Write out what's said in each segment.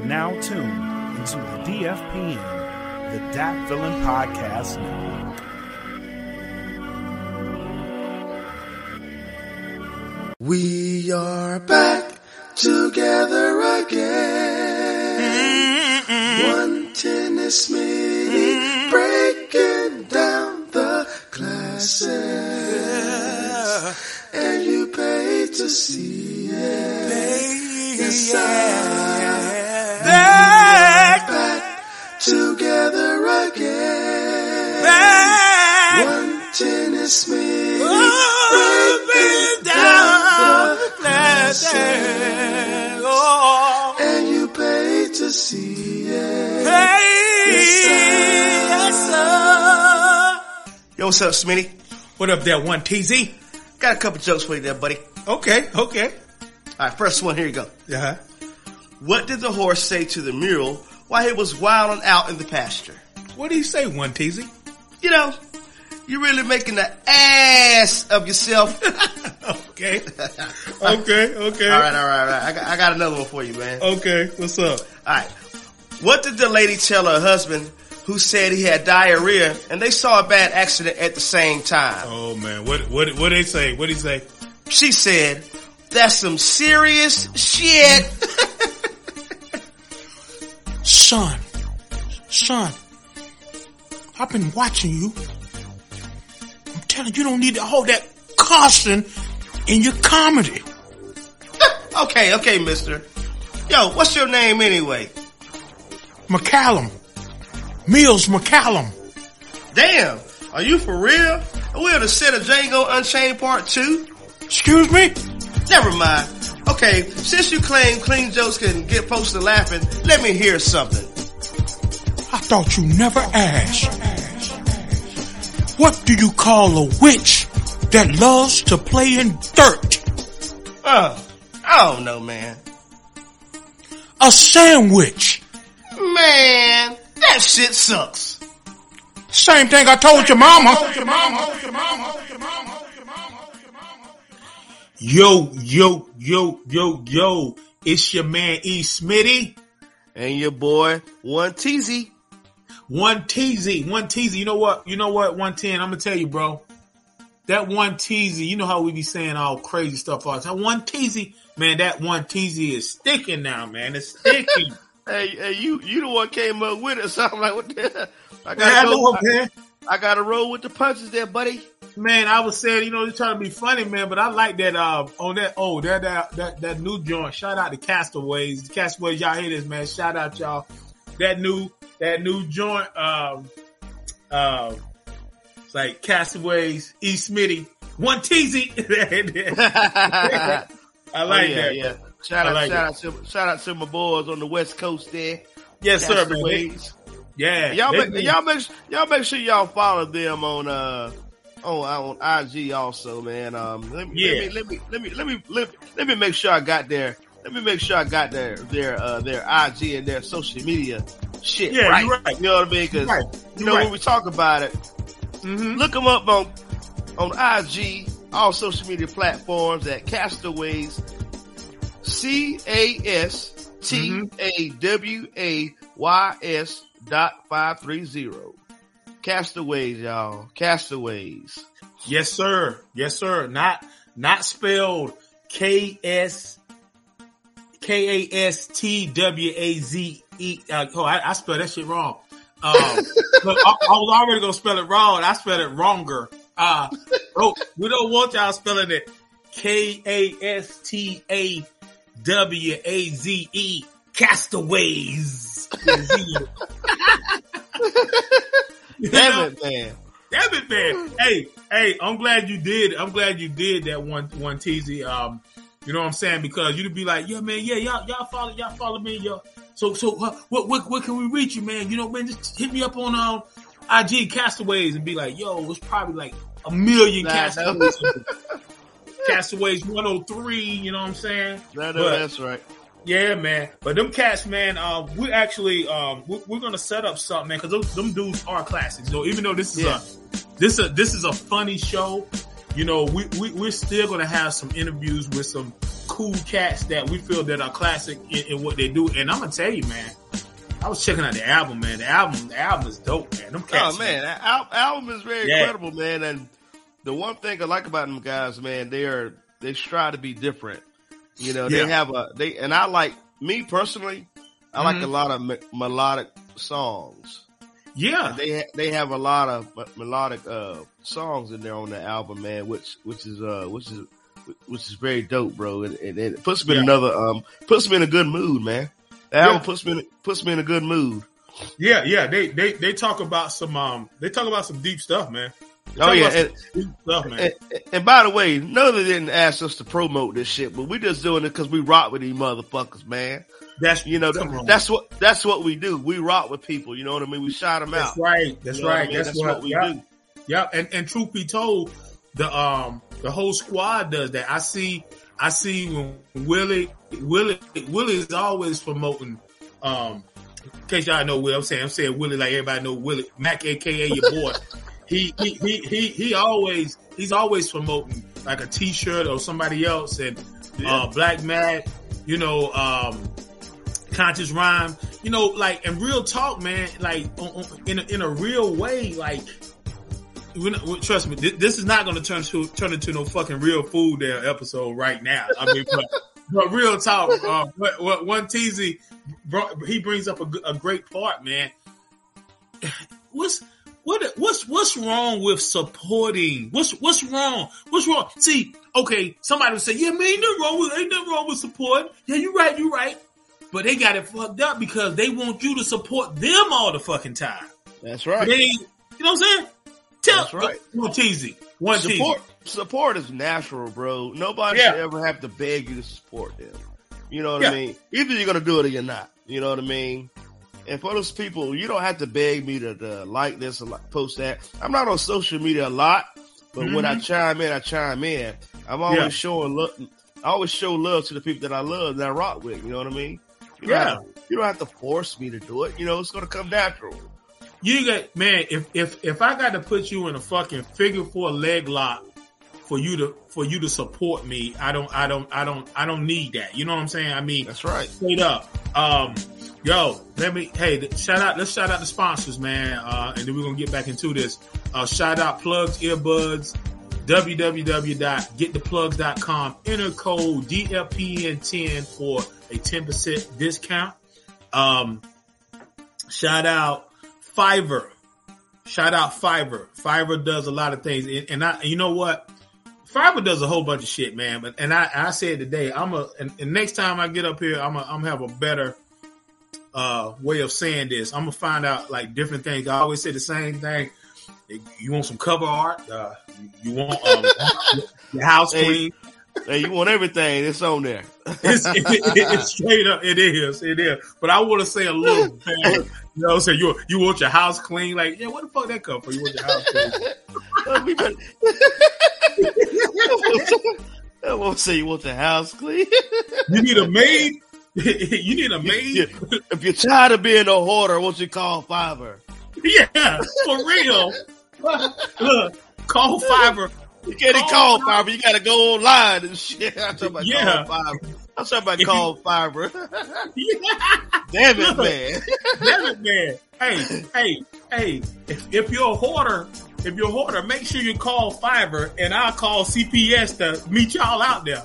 are now tuned into the DFPN, the Dat Villain Podcast Network. We are back together again. One tennis meeting, breaking down the classics. And you pay to see it. Yes, I together again. One tennis meeting, breaking down the classics. And you pay to see it. Yes, sir. Yo, what's up, Smitty? What up there, one TZ? Got a couple jokes for you there, buddy. Okay, okay. All right, first one, here you go. Uh-huh. What did the horse say to the mule while he was wilding out in the pasture? What do you say, one TZ? You know, you're really making the ass of yourself. Okay. okay, okay. all right, all right, all right. I got, I got another one for you, man. Okay, what's up? All right. What did the lady tell her husband who said he had diarrhea and they saw a bad accident at the same time? Oh man, what what what they say? What did he say? She said, that's some serious shit. Son, son, I've been watching you. I'm telling you, you don't need to hold that caution in your comedy. okay, okay, mister. Yo, what's your name anyway? McCallum. Mills McCallum. Damn, are you for real? We're the set of Django Unchained Part 2? Excuse me? Never mind. Okay, since you claim clean jokes can get folks to laughing, let me hear something. I thought you never asked. What do you call a witch that loves to play in dirt? Oh, I don't know, man. A sandwich. Man, that shit sucks. Same thing I told your mama. Yo, yo, yo, yo, yo. It's your man E. Smitty. And your boy, one teasy. One TZ, one TZ. You know what? You know what? 110. I'm gonna tell you, bro. That one TZ, you know how we be saying all crazy stuff all the time. One TZ, man, that one TZ is sticking now, man. It's sticking. Hey, hey, you, you the one came up with it, so I'm like, what the? I gotta know, go, man. I gotta roll with the punches there, buddy. Man, I was saying, you know, they're trying to be funny, man, but I like that, uh, on that, oh, that, that, that, that new joint. Shout out to Castaways. Castaways, y'all hear this, man. Shout out y'all. That new, that new joint, um, um, it's like Castaways, E. Smitty, one TZ. I Oh, like yeah, that. yeah. Shout out, like shout out to, shout out to my boys on the West Coast there. Yes, sir, man. Yeah. Y'all make, y'all make, y'all make sure y'all follow them on, uh, on, on IG also, man. Um, let me, Yeah. let me, let me, let me, let me, let, let me make sure I got their, let me make sure I got their, their, uh, their IG and their social media shit Yeah, right. you're right. You know what I mean? Cause, Right. you know, right. when we talk about it, Mhm. look them up on, on IG, all social media platforms at Castaways, C A S T A W A Y S dot five three zero. Castaways, y'all. Castaways. Yes, sir. Yes, sir. Not not spelled K S K A S T W A Z E. Uh, oh, I, I spelled that shit wrong. Um, look, I, I was already gonna spell it wrong. I spelled it wronger. Uh, oh, we don't want y'all spelling it K A S T A W A Z E. Castaways. Damn it, man. Damn it, man. Hey, hey, I'm glad you did. I'm glad you did that one one TZ. Um, you know what I'm saying? Because you'd be like, yeah, man, yeah, y'all y'all follow y'all follow me, yo. So so what what what, can we reach you, man? You know, man, just hit me up on um IG Castaways and be like, yo, it's probably like a million Nah, Castaways. Castaways 103, you know what I'm saying? That, But- that's right. Yeah, man. But them cats, man, um, we actually, um, we, we're gonna set up something, man, because those them dudes are classics. So even though this is Yeah. a this a this is a funny show, you know, we, we we're still gonna have some interviews with some cool cats that we feel that are classic in, in what they do. And I'm gonna tell you, man, I was checking out the album, man. The album, the album is dope, man. Them cats, Oh man, that al- album is very Yeah. incredible, man. And the one thing I like about them guys, man, they are they strive to be different. You know, Yeah. they have a they and I like me personally. I like Mhm. a lot of me- melodic songs. yeah, They ha- they have a lot of melodic uh songs in there on the album, man. Which which is uh which is which is very dope, bro. And, and it puts me in another um puts me in a good mood, man. The album puts me in, puts me in a good mood. yeah, yeah. They they they talk about some um they talk about some deep stuff, man. They Oh yeah, and, stuff, man. And, and by the way, none of them didn't ask us to promote this shit, but we just doing it because we rock with these motherfuckers, man. That's You know, on. that's what that's what we do. We rock with people. You know what I mean? We shout them out. That's out. right. That's You know what I right. mean? That's, what, we yeah. do. Yeah, and and truth be told, the um the whole squad does that. I see I see when Willie Willie Willie is always promoting um in case y'all know what I'm saying, I'm saying Willie like everybody know Willie Mac aka your boy. he, he he he he always he's always promoting like a t shirt or somebody else and uh Black Mac, you know, um conscious rhyme, you know, like and real talk, man, like on, on, in a, in a real way, like not, trust me, this, is not going to turn to turn into no fucking real food there episode right now. I mean, but, but real talk, uh, what, what one teasy brought, he brings up a great part, man. What's what what's what's wrong with supporting? What's what's wrong? What's wrong? See, okay, somebody would say, "Yeah, man, ain't nothing wrong with ain't nothing wrong with support." Yeah, you right, you right. But they got it fucked up because they want you to support them all the fucking time. That's right. They, you know what I'm saying? Tell That's right. one teasy, one teasy. Support support is natural, bro. Nobody Yeah. should ever have to beg you to support them. You know what Yeah. I mean? Either you're gonna do it or you're not. You know what I mean? And for those people, you don't have to beg me to, to like this or like, post that. I'm not on social media a lot, but when I chime in, I chime in. I'm always Mm-hmm. Yeah. showing love. I always show love to the people that I love that I rock with. You know what I mean? You don't Yeah. have to- you don't have to force me to do it. You know, it's gonna come natural. You got man, if if if I got to put you in a fucking figure four leg lock for you to for you to support me, I don't I don't I don't I don't need that. You know what I'm saying? I mean, That's right. straight up. Um, yo, let me hey, shout out. Let's shout out the sponsors, man, uh, and then we're gonna get back into this. Uh, shout out plugs, earbuds. www.gettheplugs.com. Enter code DFPN10 for a 10% discount. Um, shout out Fiverr. Shout out Fiverr. Fiverr does a lot of things, and, and I, you know what? Fiverr does a whole bunch of shit, man. But and I, I said today, I'm a, and, and next time I get up here, I'm a, I'm have a better uh way of saying this. I'm gonna find out like different things. I always say the same thing. You want some cover art? Uh, you want um, your house clean? Hey, you want everything? It's on there. it's, it, it- it's straight up. It is. It is. But I want to say a little. You know what I'm saying? You, you want your house clean? Like, yeah, where the fuck that come from? You want your house clean? I won't say you want the house clean. You need a maid? you need a maid? If you're tired of being a hoarder, won't you call Fiverr? Yeah, for real. Look, call Fiverr. You can't even Call call Fiverr. You got to go online and shit. I'm talking about Yeah. call Fiverr. I'm talking about If call Fiverr. Yeah, Damn it, man. damn it, man. Hey, hey, hey. If, if you're a hoarder, if you're a hoarder, make sure you call Fiverr, and I'll call CPS to meet y'all out there.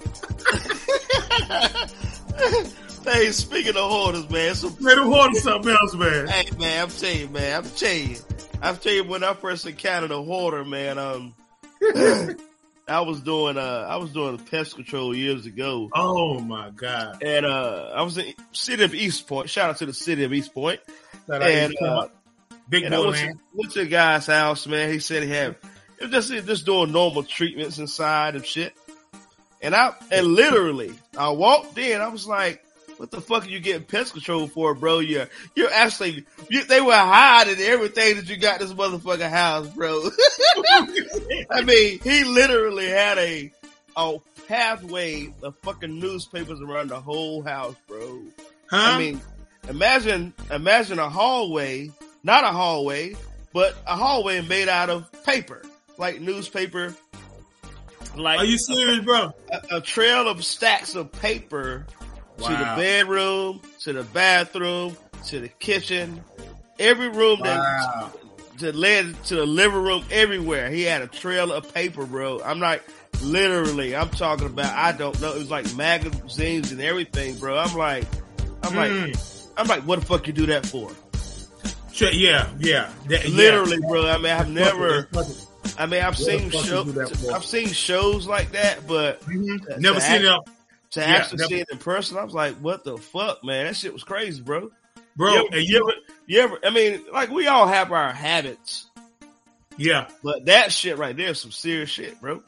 hey, speaking of hoarders, man, some them hoarders something else, man. Hey man, I'm telling you, man, I'm telling you, I'm telling you, when I first encountered a hoarder, man, um, I was doing, uh, I was doing pest control years ago, Oh my god. and uh, I was in city of East Point. Shout out to the city of East Point, Shout and to uh, Big and I boy went to, man. went to the guy's house, man. He said he had, it was just just doing normal treatments inside and shit, and I and literally, I walked in, I was like. What the fuck are you getting pest control for, bro? You're, you're actually, you, they were hiding everything that you got in this motherfucking house, bro. I mean, he literally had a, a pathway of fucking newspapers around the whole house, bro. Huh? I mean, imagine, imagine a hallway, not a hallway, but a hallway made out of paper, like newspaper. Like, Are you serious, bro? a, a trail of stacks of paper to the bedroom, to the bathroom, to the kitchen, every room that Wow. to led to the living room, everywhere. He had a trail of paper, bro. I'm like, literally, I'm talking about. I don't know. It was like magazines and everything, bro. I'm like, I'm like, Mm. I'm like, what the fuck you do that for? Sure, yeah, yeah. That- yeah. Literally, bro. I mean, I've never. I mean, I've What seen shows. that? I've seen shows like that, but Mhm. Never seen it, up, to Yeah, actually see it in person, I was like, what the fuck, man? That shit was crazy, bro. bro. you, ever, and you, you, ever, you ever, I mean, like we all have our habits, yeah. but that shit right there is some serious shit, bro.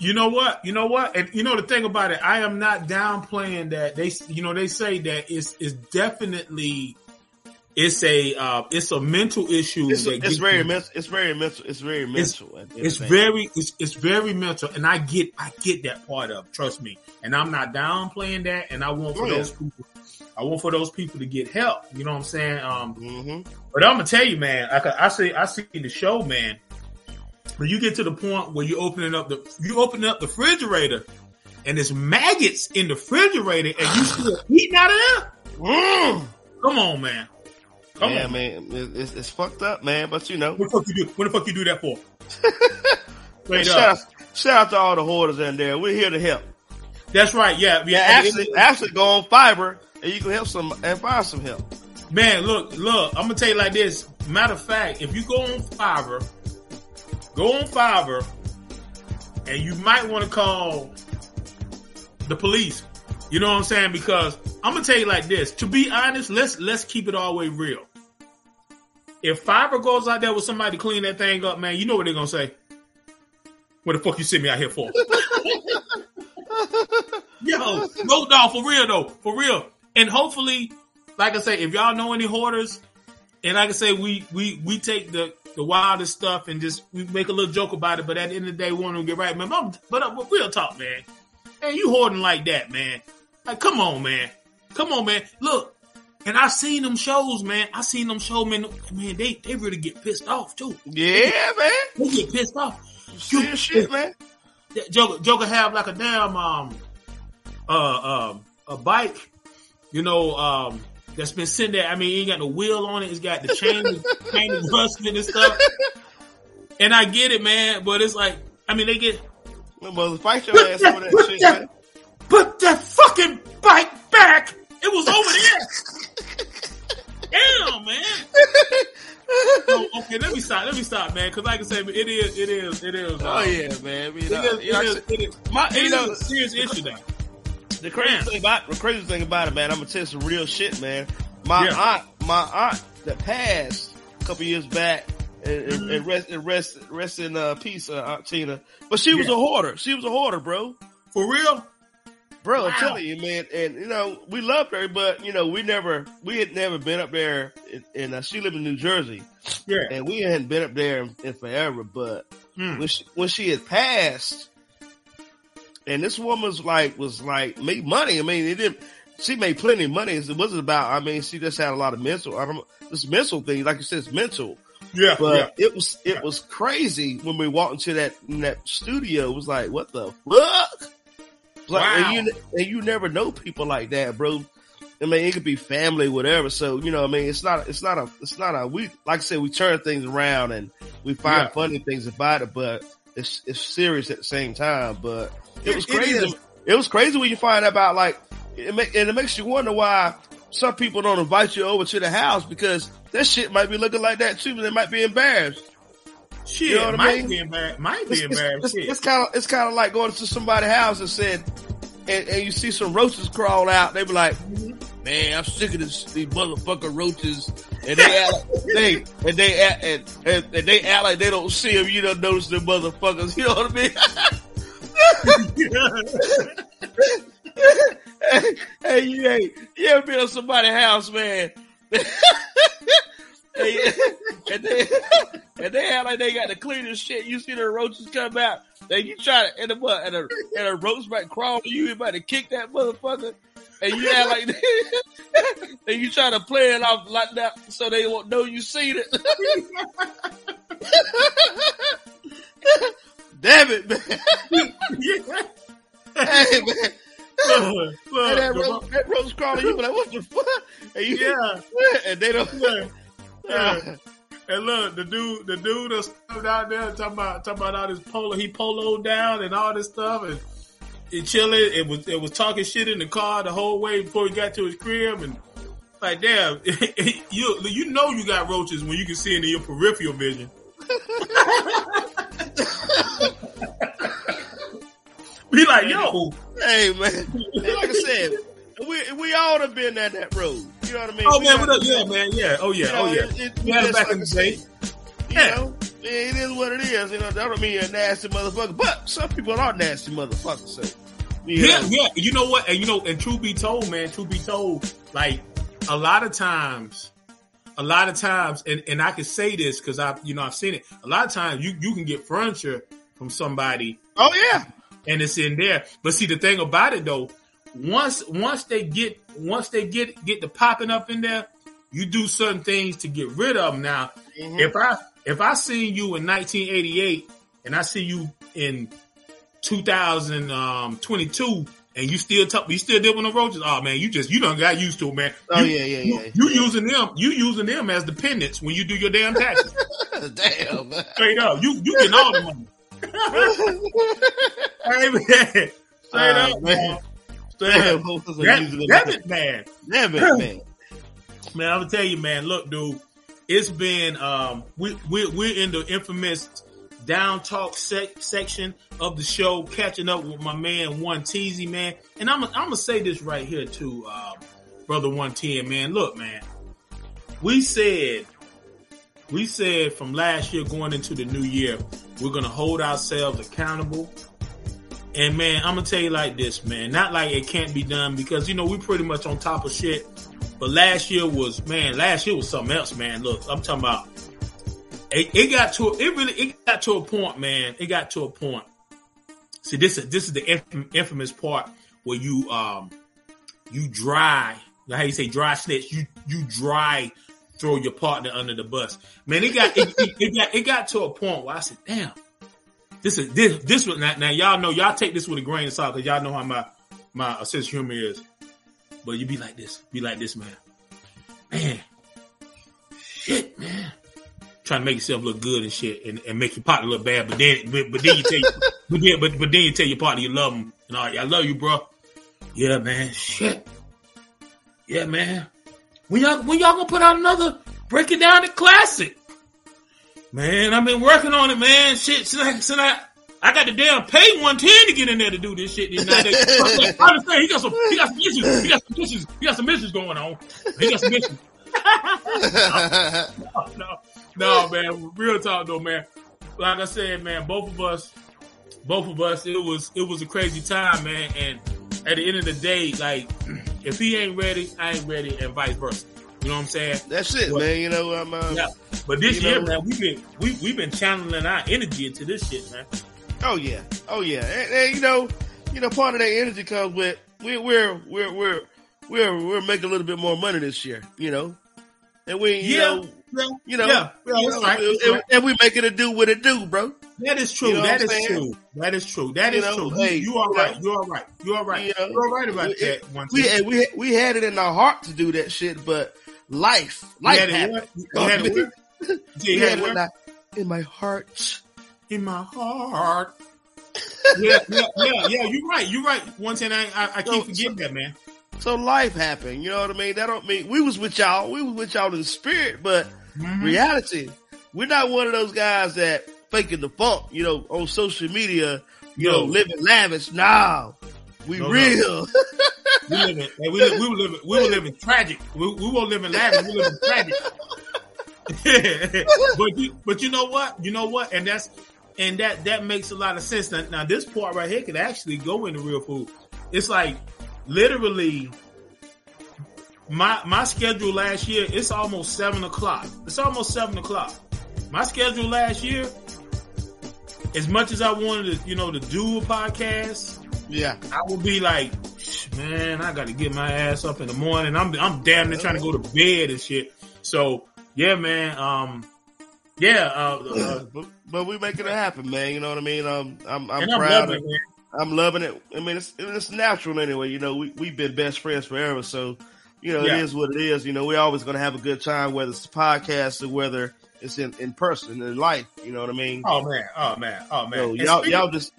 You know what? You know what? And you know the thing about it, I am not downplaying that. They, you know, they say that it's it's definitely it's a uh, it's a mental issue. It's, it's very you- mental. It's very mental. It's very mental. at the end It's day. very it's it's very mental, and I get I get that part of. Trust me, and I'm not downplaying that. And I want for Oh, yeah. those people, I want for those people to get help. You know what I'm saying? Um, Mhm. But I'm gonna tell you, man. I, I see, I see the show, man. When you get to the point where you opening up the, you opening up the refrigerator, and there's maggots in the refrigerator, and you still eating out of there. Mm. Come on, man. Come yeah, on, man, it- it's, it's fucked up, man. But you know, What the fuck you do? What the fuck you do that for? Straight shout out, shout out to all the hoarders in there. We're here to help. That's right. Yeah, yeah. Yeah, actually, actually go on Fiverr and you can help some and find some help. Man, look, look, I'm gonna tell you like this. Matter of fact, if you go on Fiverr, go on Fiverr, and you might want to call the police. You know what I'm saying? Because I'm gonna tell you like this. To be honest, let's let's keep it all the way real. If Fiverr goes out there with somebody to clean that thing up, man, you know what they're gonna say. What the fuck you sent me out here for? Yo, no, no, for real though, for real. And hopefully, like I say, if y'all know any hoarders, and like I say, we we we take the the wildest stuff and just we make a little joke about it, but at the end of the day, we want to get right, man. But, but, but real talk, man. Man, you hoarding like that, man. Like, come on, man. Come on, man. Look, and I seen them shows, man. I seen them show, man. Man, they they really get pissed off too. Yeah, man. They get pissed off. Serious shit, man. Joker, Joker have like a damn um uh um a bike, you know, um that's been sitting there. I mean, it ain't got no wheel on it. It's got the chain, chain rusting and stuff. And I get it, man, but it's like, I mean, they get Mother, fight your ass over that shit, man. Put that fucking bike back. It was over there. Damn, man. So, okay, let me stop. Let me stop, man. Because like I said, it is, it is, it is. Oh um, yeah, man. I mean, It uh, is, it is, it is, my, it is a serious issue now. the crazy Man. thing about the crazy thing about it, man. I'm gonna tell you some real shit, man. My Yeah. aunt, my aunt that passed a couple years back, and, and, and rest, and rest, rest in uh, peace, uh, Aunt Tina. But she was Yeah. a hoarder. She was a hoarder, bro. For real? Bro, I'm telling you, man, and you know, we loved her, but you know, we never, we had never been up there, and, and uh, she lived in New Jersey, Yeah. and we hadn't been up there in, in forever. But Hmm. when she, when she had passed, and this woman's like was like made money. I mean, it didn't. She made plenty of money. It wasn't about. I mean, she just had a lot of mental. I don't. This mental thing, like you said, it's mental. Yeah. But it was it was crazy when we walked into that in that studio. It was like, what the fuck? Like, Wow. and you and you never know people like that, bro. I mean, it could be family, whatever. So you know, I mean, it's not it's not a it's not a we like I said, we turn things around and we find Yeah. funny things about it, but it's it's serious at the same time. But it was It- it crazy. is. It, was crazy when you find out about like it make, and it makes you wonder why some people don't invite you over to the house because that shit might be looking like that too. But they might be embarrassed. Shit, You know what I might mean? be embarrassed. Might It's, be it's, embarrassed. it's, it's kind of it's kind of like going to somebody's house and said, and, and you see some roaches crawl out. They be like, mm-hmm. "Man, I'm sick of this, these motherfucking roaches," and they act like, they and they act and, and, and they act like they don't see them. You don't notice them motherfuckers. You know what I mean? hey, hey, you, ain't you ever been to somebody's house, man? Hey, and they and they act like they got the cleanest shit. You see the roaches come out, and you try to and the what and a and a roach might crawl to you, you about to kick that motherfucker, and you act like and you try to play it off like that so they won't know you seen it. Damn it, man. hey, man. Look, And that, roach, that roach crawling, you be like, what the fuck? And you, yeah. and they don't. Yeah. Yeah. And look, the dude, the dude that's stood out there talking about talking about all this polo, he poloed down and all this stuff, and he chilling. It was it was talking shit in the car the whole way before he got to his crib, and like, damn, you you know you got roaches when you can see it in your peripheral vision. Be like, yo, Hey, man. Like I said, we we all have been down that road. Know what I mean? oh We man, what up? Yeah, man, yeah, oh yeah, you know, oh yeah. it- it- We had it back like in the day. You Yeah. know, it is what it is. You know, that don't mean you're a nasty motherfucker, but some people are nasty motherfuckers. So, Yeah, know, yeah. You know what? And you know, and truth be told, man, truth be told, like a lot of times, a lot of times, and, and I can say this because I, you know, I've seen it. A lot of times you, you can get furniture from somebody Oh yeah, and it's in there. But see, the thing about it though, once, once they get, once they get, get the popping up in there, you do certain things to get rid of them. Now, Mhm. if I, if I seen you in 1988 and I see you in 2022 and you still talk, you still deal with the roaches. Oh man, you just you done got used to it, man. Oh, You- yeah, yeah, you, yeah. You using them, you using them as dependents when you do your damn taxes. damn. Straight up, you you getting all the money. hey man, straight Ah, up, man. man. Straight Damn, up. motherfuckers are That, using them. that is bad. Damn it, man. Man, I'm gonna tell you, man. Look, dude, it's been um, we we we're in the infamous down talk sec- section of the show, catching up with my man One Teasy, man. And I'm I'm gonna say this right here too, um, brother One Ten, man. Look, man, we said we said from last year going into the new year, we're gonna hold ourselves accountable. And man, I'm gonna tell you like this, man. Not like it can't be done because you know we pretty much on top of shit. But last year was man. Last year was something else, man. Look, I'm talking about. It, it got to it really it got to a point, man. It got to a point. See, this is this is the infamous part where you um you dry. How you say dry snitch? You you dry throw your partner under the bus. Man, it got it, it, it got it got to a point where I said, damn. This is this this was now, now y'all know y'all take this with a grain of salt because y'all know how my my sense of humor is. But you be like this, be like this, man. Man, shit, man. Trying to make yourself look good and shit, and, and make your partner look bad. But then, but, but then you tell, but then, but, but then you tell your partner you love him, and all right, I love you, bro. Yeah, man. Shit. Yeah, man. When y'all when y'all gonna put out another breaking down the classic? Man, I've been working on it, man. Shit, since I, since I, I got the damn pay one ten to get in there to do this shit. I understand he got some he got some issues. He got some issues. He got some issues going on. He got some issues. no, no, man. Real talk though, man. Like I said, man, both of us, both of us, it was it was a crazy time, man. And at the end of the day, like if he ain't ready, I ain't ready, and vice versa. You know what I'm saying? That's it, What? man. You know, I'm. Uh, Yeah. But this year, know- man, we've been we we've been channeling our energy into this shit, man. Oh yeah, oh yeah, and, and, you know, you know, part of that energy comes with we, we're we're we're we're we're making a little bit more money this year, you know, and we you Yeah. know you know, yeah, yeah, you know, right, and, and we making it a do what it do, bro. That is true. You know that is saying? true. That is true. That You is know, true. hey, you, are right. You are right. You are right. you are right about it- that. One We we we had it in our heart to do that shit, but life life happened. what? You had it what? You had had it it in, what? in my heart. in my heart. yeah, yeah, yeah, yeah. You're right. You're right. One thing I I, I keep So- forgetting that, man. So life happened. You know what I mean? That don't mean we was with y'all. We was with y'all in spirit, but Mhm. reality, we're not one of those guys that faking the funk. You know, on social media. You No. know, living lavish. Nah, we No, no. real. We living, hey, we, we were living, we were living tragic. We, we were living lavish. We were living tragic. but you, but you know what? You know what? And that's, and that that makes a lot of sense. Now, now this part right here could actually go into real food. It's like literally my my schedule last year. It's almost seven o'clock. It's almost seven o'clock. My schedule last year, as much as I wanted to, you know, to do a podcast, yeah. I will be like, man, I got to get my ass up in the morning. I'm I'm damn near trying to go to bed and shit. So yeah, man. Um, yeah, uh, uh, but, but we making it happen, man. You know what I mean? Um, I'm I'm I'm proud. loving of, it, man. I'm loving it. I mean, it's it's natural anyway. You know, we we've been best friends forever, so you know Yeah. it is what it is. You know, we're always gonna have a good time, whether it's a podcast or whether it's in in person in life. You know what I mean? Oh man, oh man, oh man. So y'all speaking- y'all just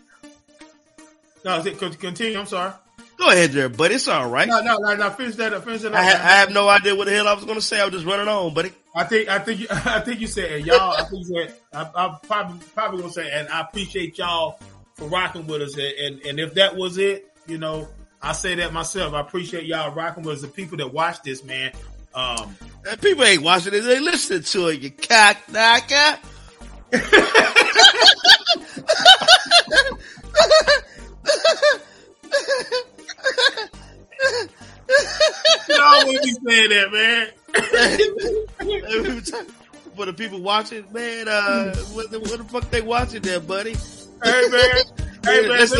no, is it- continue. I'm sorry. go ahead there, but it's all right. No, no, no, no. Finish that up. Finish that up. I, ha- I have no idea what the hell I was gonna say. I was just running on, buddy. I think I think you, I think you said and y'all. I think you said I, I'm probably probably gonna say and I appreciate y'all for rocking with us and, and and if that was it, you know, I say that myself. I appreciate y'all rocking with us. The people that watch this, man. Um, Uh, People ain't watching it; they listening to it. You cock knocker. you always be saying that, man. For the people watching, man, uh, what the, what the fuck they watching there, buddy? Hey man, hey man. let's,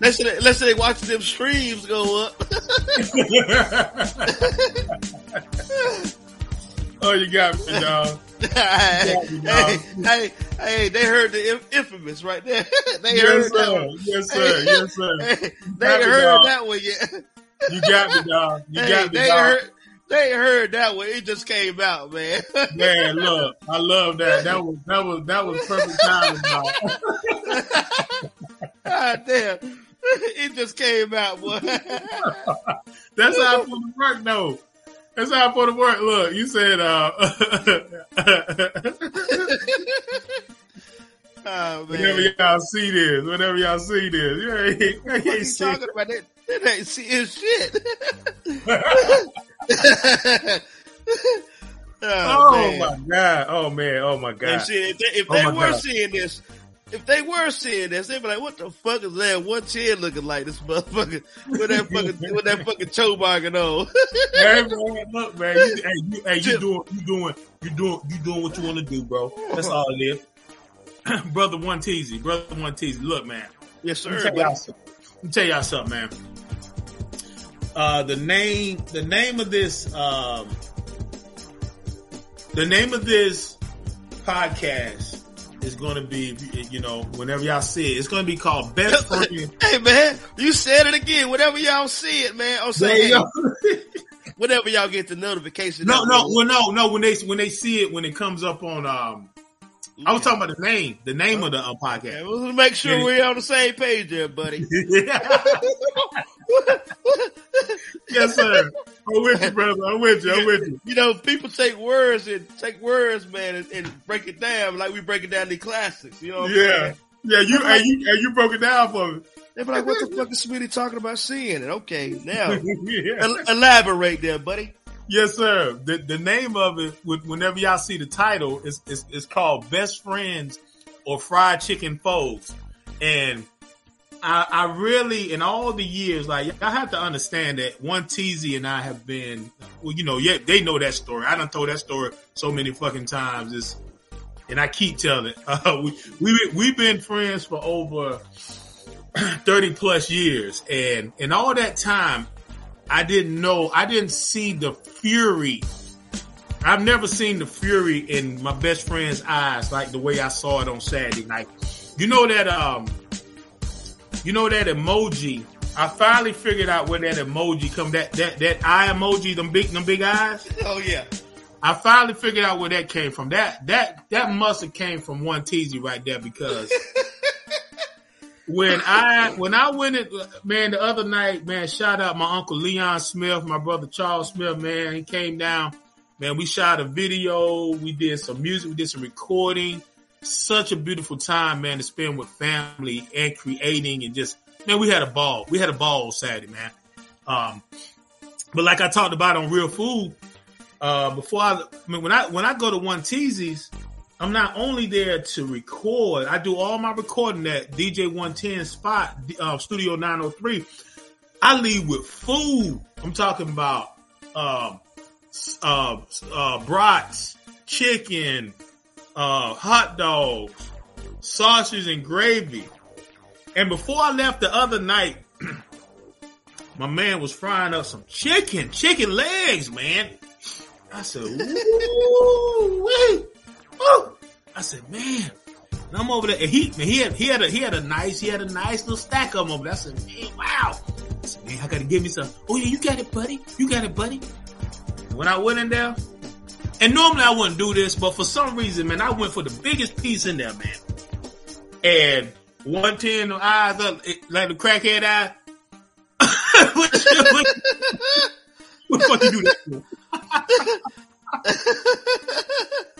let's, say, let's say they watching them streams go up. oh, you got me, dog. hey, Yeah, hey, hey, hey, they heard the infamous right there. they Yes heard that sir, one. yes sir, yes sir. Hey, they ain't heard dog. that one yet. You got me, dog. You Hey, got me, they dog. heard, they heard that one. It just came out, man. Man, look, I love that. That was that was that was perfect timing, dog. God damn. It just came out, boy. That's how I put the work, though. That's how I put the work. Look, you said, uh, oh, whenever y'all see this, whenever y'all see this, you ain't, What you see talking about? That, that ain't seeing shit. Oh man. my god! Oh man! Oh my And god! shit, if they, if Oh they my were God. seeing this, if they were seeing this, they'd be like, "What the fuck is that one chin looking like? This motherfucker with that fucking with that fucking toe bargain on." Hey man, look, man, you, hey, you, hey, you doing, you doing, you doing, you doing what you want to do, bro. That's all it is. brother one teasy, brother one teasy. Look, man, yes, Let me sir. tell y'all something. Let me tell y'all something, man. Uh, the name, the name of this, um, the name of this podcast is going to be, you know, whenever y'all see it, it's going to be called Best Friend. Hey man, you said it again. Whenever y'all see it, man, I'm saying, you whenever y'all get the notification. no, no, well, no, no. When they when they see it, when it comes up on, um, I was talking about the name, the name of the uh, Yeah, podcast. we'll make sure Yeah. we're on the same page there, buddy. yes, sir. I'm with you, brother. I'm with you. I'm with you. You know, people take words and take words, man, and, and break it down like we breaking down the classics. You know what I'm Yeah. saying? Yeah, you, and you, and you broke it down for me. They be like, what the fuck is Sweetie talking about seeing it? Okay, now yeah. el- elaborate there, buddy. Yes, sir. The the name of it, wh- whenever y'all see the title, is is is called Best Friends or Fried Chicken Foes, and I I really in all the years, like y'all have to understand that one TZ and I have been, well, you know, yeah, they know that story. I done told that story so many fucking times. It's, and I keep telling it. Uh, we we we've been friends for over. 30 plus years and in all that time I didn't know I didn't see the fury I've never seen the fury in my best friend's eyes like the way I saw it on Saturday night you know that um you know that emoji I finally figured out where that emoji come that that that eye emoji them big them big eyes Oh yeah, I finally figured out where that came from. That that that must have came from one teasy right there because when I when I went it man the other night, man, shout out my uncle Leon Smith, my brother Charles Smith, man. He came down, man. We shot a video, we did some music, we did some recording. Such a beautiful time, man, to spend with family and creating and just man, we had a ball. We had a ball Saturday, man. Um, but like I talked about on Real Food, uh, before I, I mean, when I when I go to One Teasies, I'm not only there to record. I do all my recording at DJ 110 spot, uh, Studio 903. I leave with food. I'm talking about um, uh, uh, brats, chicken, uh, hot dogs, sausage, and gravy. And before I left the other night, my man was frying up some chicken, chicken legs, man. I said, ooh, ooh. I said, man. And I'm over there, and he, he had, he had a, he had a nice, he had a nice little stack of them over there. I said, man, wow. I said, man, I gotta give me some. Oh yeah, you got it, buddy. You got it, buddy. When I went in there, and normally I wouldn't do this, but for some reason, man, I went for the biggest piece in there, man. And one ten eyes up, like the crackhead eye. what, the fuck you do that?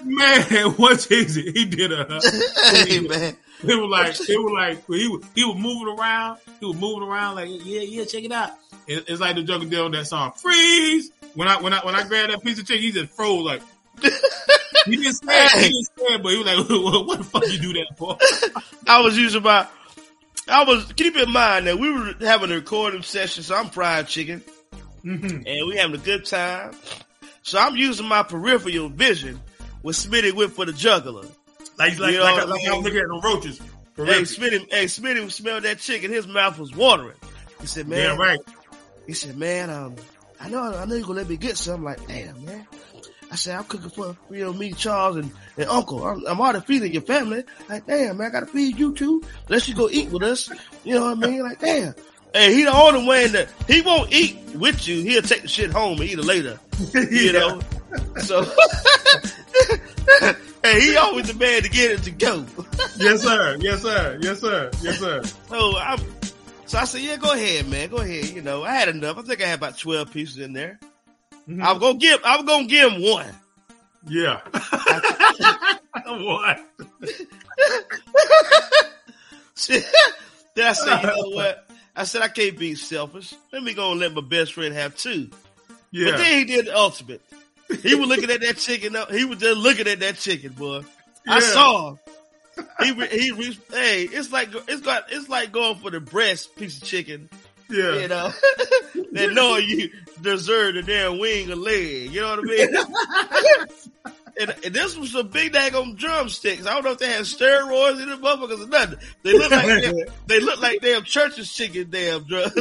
Man, what is it? He did a. hey man, it was like it was like he was he was moving around. He was moving around like yeah yeah check it out. It, it's like the Joker did on that song Freeze. When I when I when I grabbed that piece of chicken, he just froze like. he didn't say he didn't say but he was like, "What the fuck you do that for?" I was using my. I was keep in mind that we were having a recording session, so I'm frying chicken, Mm-hmm. and we having a good time. So I'm using my peripheral vision with Smitty went for the juggler. Like like You know like, I like? I'm looking at the roaches. Hey. Smitty, hey, Smitty smelled that chicken. His mouth was watering. He said, "Man, Yeah, right. He said, "Man, um, I know, I know you're gonna let me get some." I'm like, "Damn, man." I said, "I'm cooking for you know me, Charles, and, and Uncle. I'm, I'm already feeding your family. Like, damn, man, I gotta feed you too. Let you go eat with us. You know what I mean? Like, damn." Hey, he the only one that he won't eat with you. He'll take the shit home and eat it later. You know. So, hey, he always the man to get it to go. Yes, sir. Yes, sir. Yes, sir. Yes, sir. So I'm, so I said, yeah, go ahead, man, go ahead. You know, I had enough. I think I had about twelve pieces in there. Mhm. I'm gonna give, I was gonna give him one. Yeah. what? then I said, you know what? I said I can't be selfish. Let me go and let my best friend have two. Yeah. But Yeah. then he did the ultimate. He was looking at that chicken. He was just looking at that chicken, boy. I saw him. He re- he reached. Hey, it's like it's got it's like going for the breast piece of chicken. Yeah. You know, that knowing you deserve the damn wing or leg. You know what I mean? and, and this was some big daggone drumsticks. I don't know if they had steroids in the motherfuckers or nothing. They look like damn, they look like damn church's chicken damn drum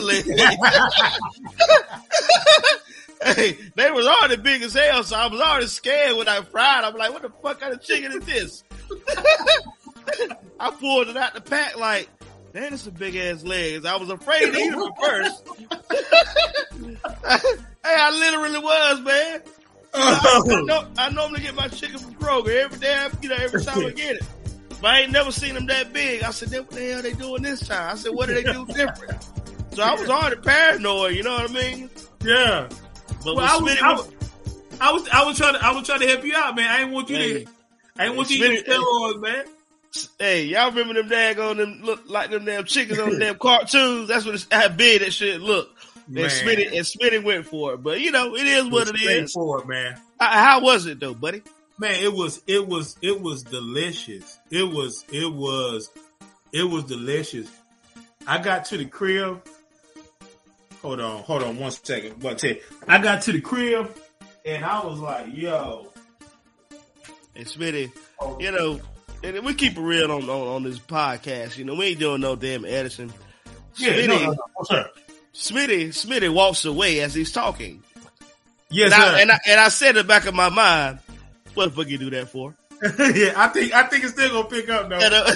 hey, they was already big as hell, so I was already scared when I fried. I'm like, what the fuck kind of chicken is this? I pulled it out the pack like, man, it's some big ass legs. I was afraid to eat them at first. hey, I literally was, man. Oh. I, know, I normally get my chicken from Kroger every damn, you know, every time I get it. But I ain't never seen them that big. I said, what the hell they doing this time? I said, what do they do different? So I was already paranoid, you know what I mean? yeah. But Well, I was, I, was- I was, I was trying to, I was trying to help you out, man. I ain't want you Hey. to, I ain't want you to eat steroids, man. Hey, y'all remember them daggone them look like them damn chickens on them damn cartoons? That's what it's, how big that shit look. And Man. Smitty and Smitty went for it, but you know it is what it is. Straightforward, man. How, was it though, buddy? Man, it was, it was, it was delicious. It was, it was, it was delicious. I got to the crib. Hold on, hold on one second. But tell you, I got to the crib and I was like, yo. And Smitty, oh. you know, and we keep it real on, on on this podcast. You know, we ain't doing no damn Edison. Yeah, Smitty, no, no, no, sir. Smitty, Smitty walks away as he's talking, Yes, and I, and I and I said in the back of my mind, "What the fuck you do that for?" yeah, I think, I think it's still gonna pick up though. And, uh,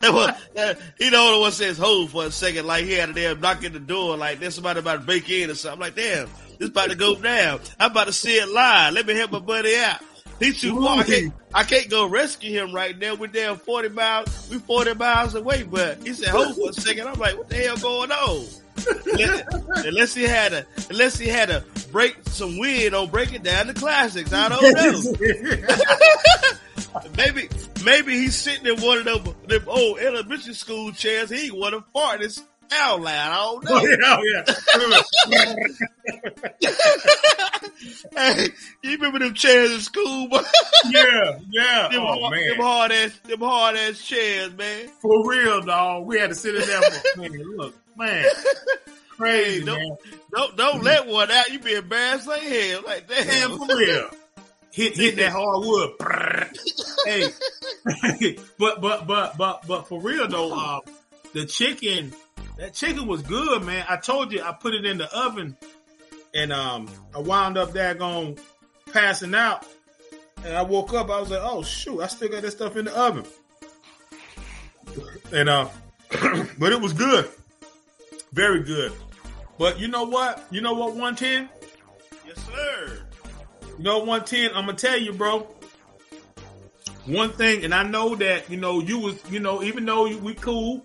was, uh, he the only one says hold for a second, like he had a damn knock at the door, like there's somebody about to break in or something. Like, damn, this about to go down. I'm about to see it live. Let me help my buddy out. He's too far. I can't, I can't go rescue him right now. We're down 40 miles. We're 40 miles away, but he said, hold for a second. I'm like, what the hell going on? Unless, unless he had a, unless he had to break some wind on breaking down the classics. I don't know. maybe, maybe he's sitting in one of them, them old elementary school chairs. He want to fart this out loud. I don't know. oh yeah, yeah. hey, you remember them chairs in school? yeah, yeah. them, Oh hard, man, them hard ass, them hard ass chairs, man. for real, dog. We had to sit in there. For, man, look, man, crazy, Hey, don't- man. Don't don't let one out. You be embarrassed like hell. Like damn. For real. Hit hit that hardwood. hey, but but but but but for real though, uh, the chicken, that chicken was good, man. I told you I put it in the oven, and um, I wound up there going passing out. And I woke up, I was like, oh shoot, I still got that stuff in the oven. And uh but it was good. Very good. But you know what? You know what 110? Yes, sir. You know 110, I'm gonna tell you, bro. One thing, and I know that, you know, you was, you know, even though we cool,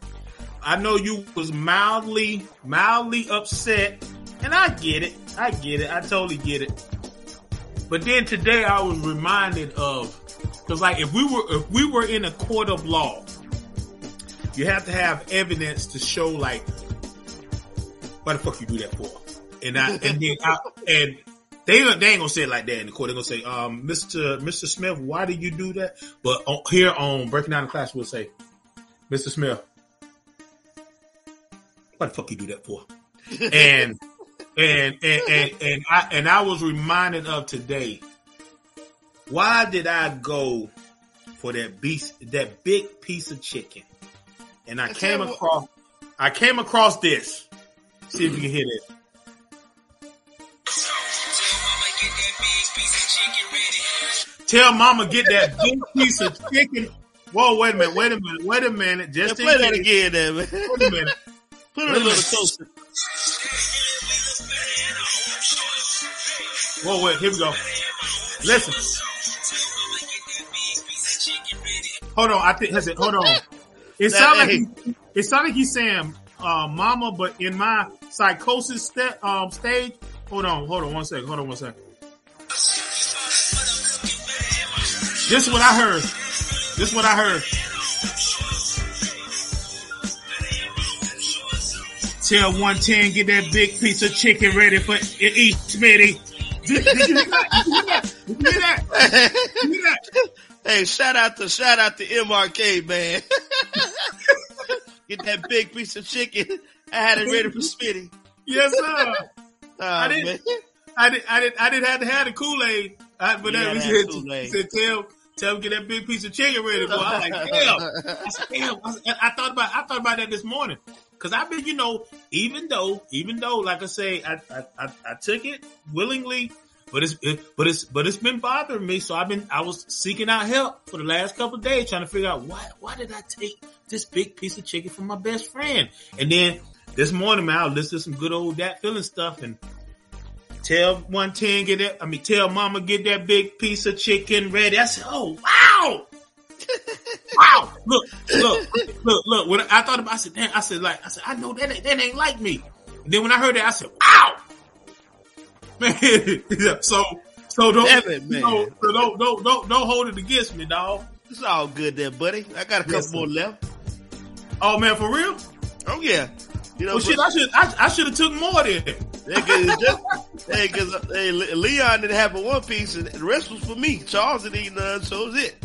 I know you was mildly, mildly upset, and I get it. I get it. I totally get it. But then today I was reminded of, cause like if we were, if we were in a court of law, you have to have evidence to show like, why the fuck you do that for? And I, and then I, and they, they ain't gonna say it like that in the court. They're gonna say, um, Mr. Mr. Smith, why did you do that? But on, here on Breaking Down the Class, we'll say, Mr. Smith, why the fuck you do that for? And, and, and, and, and I, and I was reminded of today, why did I go for that beast, that big piece of chicken? And I came across, I came across this. See if you can hear this. Tell mama get that big piece of chicken. Ready. Tell Mama, get that big piece of chicken. Whoa, wait a minute, wait a minute, wait a minute. Just Yeah, play that again, man. Wait a minute. Put it a little closer. Whoa, wait, here we go. Listen. Hold on, I think, listen, hold on. It sounded like, he- it sounded like he's saying, uh, mama, but in my psychosis st- um, stage, hold on, hold on one second, hold on one second. This is what I heard. This is what I heard. Tell 110, get that big piece of chicken ready for eat, Smitty. Did, did you hear that? Did you hear that? Did you hear that? Did you hear that? Hey, shout out to shout out to MRK man. Get that big piece of chicken. I had it ready for Smitty. Yes, sir. Oh, didn't- man. I didn't. I didn't. I didn't have to have the Kool Aid. But You that was it. Kool-Aid. He said, "Tell, tell him get that big piece of chicken ready." Boy, I'm like, damn. I said, damn. I, I thought about. I thought about that this morning because I've been, you know, even though, even though, like I say, I, I, I, I took it willingly, but it's, it, but it's, but it's been bothering me. So I've been, I was seeking out help for the last couple days, trying to figure out why, why did I take this big piece of chicken from my best friend? And then this morning, man, I listened to some good old that feeling stuff and. Tell 110 get that. I mean, tell mama get that big piece of chicken ready. I said, oh, wow. Wow. Look, look, look, look. When I thought about I said, damn, I said, like, I said, I know that ain't, that ain't like me. And then when I heard that, I said, wow. Man, yeah, so, so don't, it, man. So, so don't, don't, don't, don't hold it against me, dog. It's all good there, buddy. I got a couple Yes, more left. Oh man, for real? Oh yeah. You know, Well, shit, I should, I, I should have took more then. Hey, cause, just, hey, Leon didn't have but one piece, and the rest was for me. Charles didn't eat none, so was it.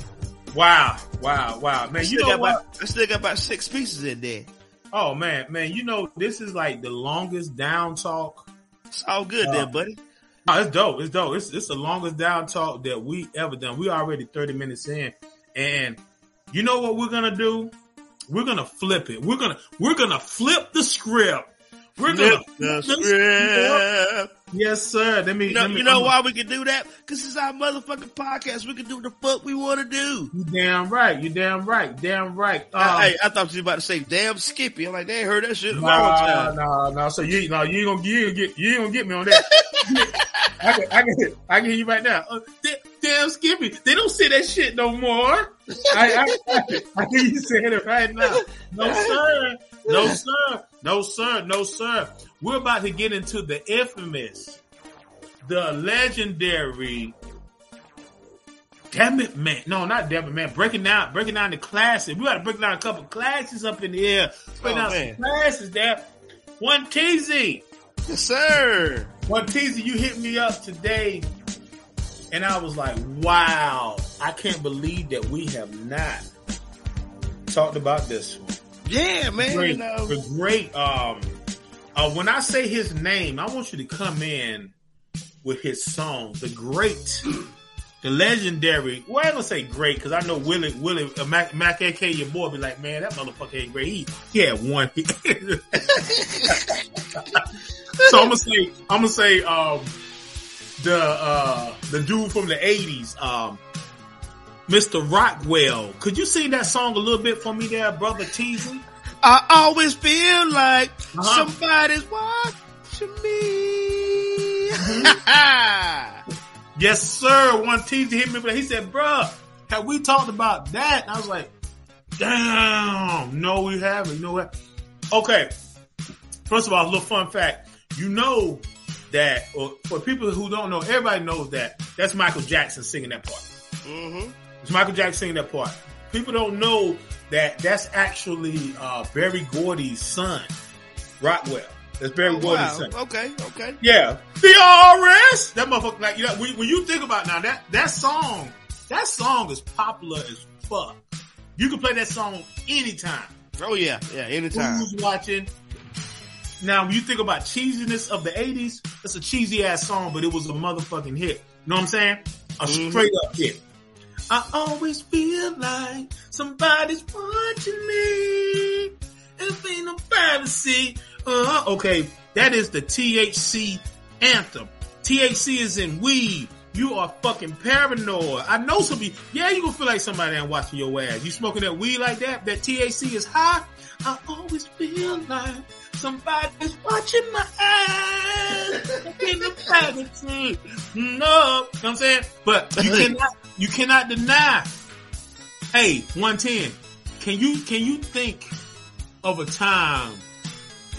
Wow, wow, wow, I man. You know what? about, I still got about six pieces in there. Oh man, man, you know this is like the longest down talk. It's all good Uh, there, buddy. Oh, it's dope. It's dope. It's, it's the longest down talk that we ever done. We already 30 minutes in. And you know what we're gonna do? We're gonna flip it. We're gonna we're gonna flip the script. We're gonna Flip the flip the script. Yes, sir. Let me You know, let me you know why we can do that? Cause it's our motherfucking podcast. We can do the fuck we want to do. You damn right. You damn right. Damn right. Um, hey, I thought you were about to say damn Skippy. I'm like, they ain't heard that shit a long Nah, time. nah, nah. So you, no, you ain't gonna, you ain't gonna get, you ain't gonna get me on that. I can, I can, I can hear you right now. Uh, damn, Skippy, they don't say that shit no more. I, I, I, I hear you saying it right now. No sir, no sir, no sir, no sir. We're about to get into the infamous, the legendary. Damn it, man! No, not damn it, man. Breaking down, breaking down the classes. We got to break down a couple classes up in the air. Break Oh, down man. some classes there. One TZ, Yes, sir. one TZ, you hit me up today, and I was like, "Wow, I can't believe that we have not talked about this one." Yeah, man. Great, You know, the great. Um, uh, when I say his name, I want you to come in with his song, the great, the legendary. Well, I'm gonna say great because I know Willie, Willie, uh, Mac, Mac, AK, your boy, be like, man, that motherfucker ain't great. He, he had one. so I'm gonna say, I'm gonna say, um, the uh, the dude from the '80s, um, Mr. Rockwell. Could you sing that song a little bit for me there, brother Teasy? I always feel like Uh-huh. somebody's watching me. Yes, sir. One Teasy hit me, but he said, bruh, have we talked about that? And I was like, damn, no, we haven't. You know what? Okay. First of all, a little fun fact. You know that, or for people who don't know, everybody knows that that's Michael Jackson singing that part. hmm It's Michael Jackson singing that part. People don't know that that's actually uh, Berry Gordy's son, Rockwell. That's Berry Oh, Gordy's wow. son. Okay, okay. Yeah, DRS. That motherfucker, like you know, when, when you think about now that that song, that song is popular as fuck. You can play that song anytime. Oh yeah, yeah. Anytime. Who's watching? Now, when you think about cheesiness of the '80s, it's a cheesy ass song, but it was a motherfucking hit. You know what I'm saying? A Mhm. straight up hit. I always feel like somebody's watching me. If ain't no privacy. Uh, okay, that is the THC anthem. THC is in weed. You are fucking paranoid. I know some people, yeah, you gonna feel like somebody ain't watching your ass. You smoking that weed like that, that THC is high. I always feel like somebody's watching my ass. In the privacy. No, you know what I'm saying? But you cannot, you cannot deny. Hey, 110. Can you, can you think of a time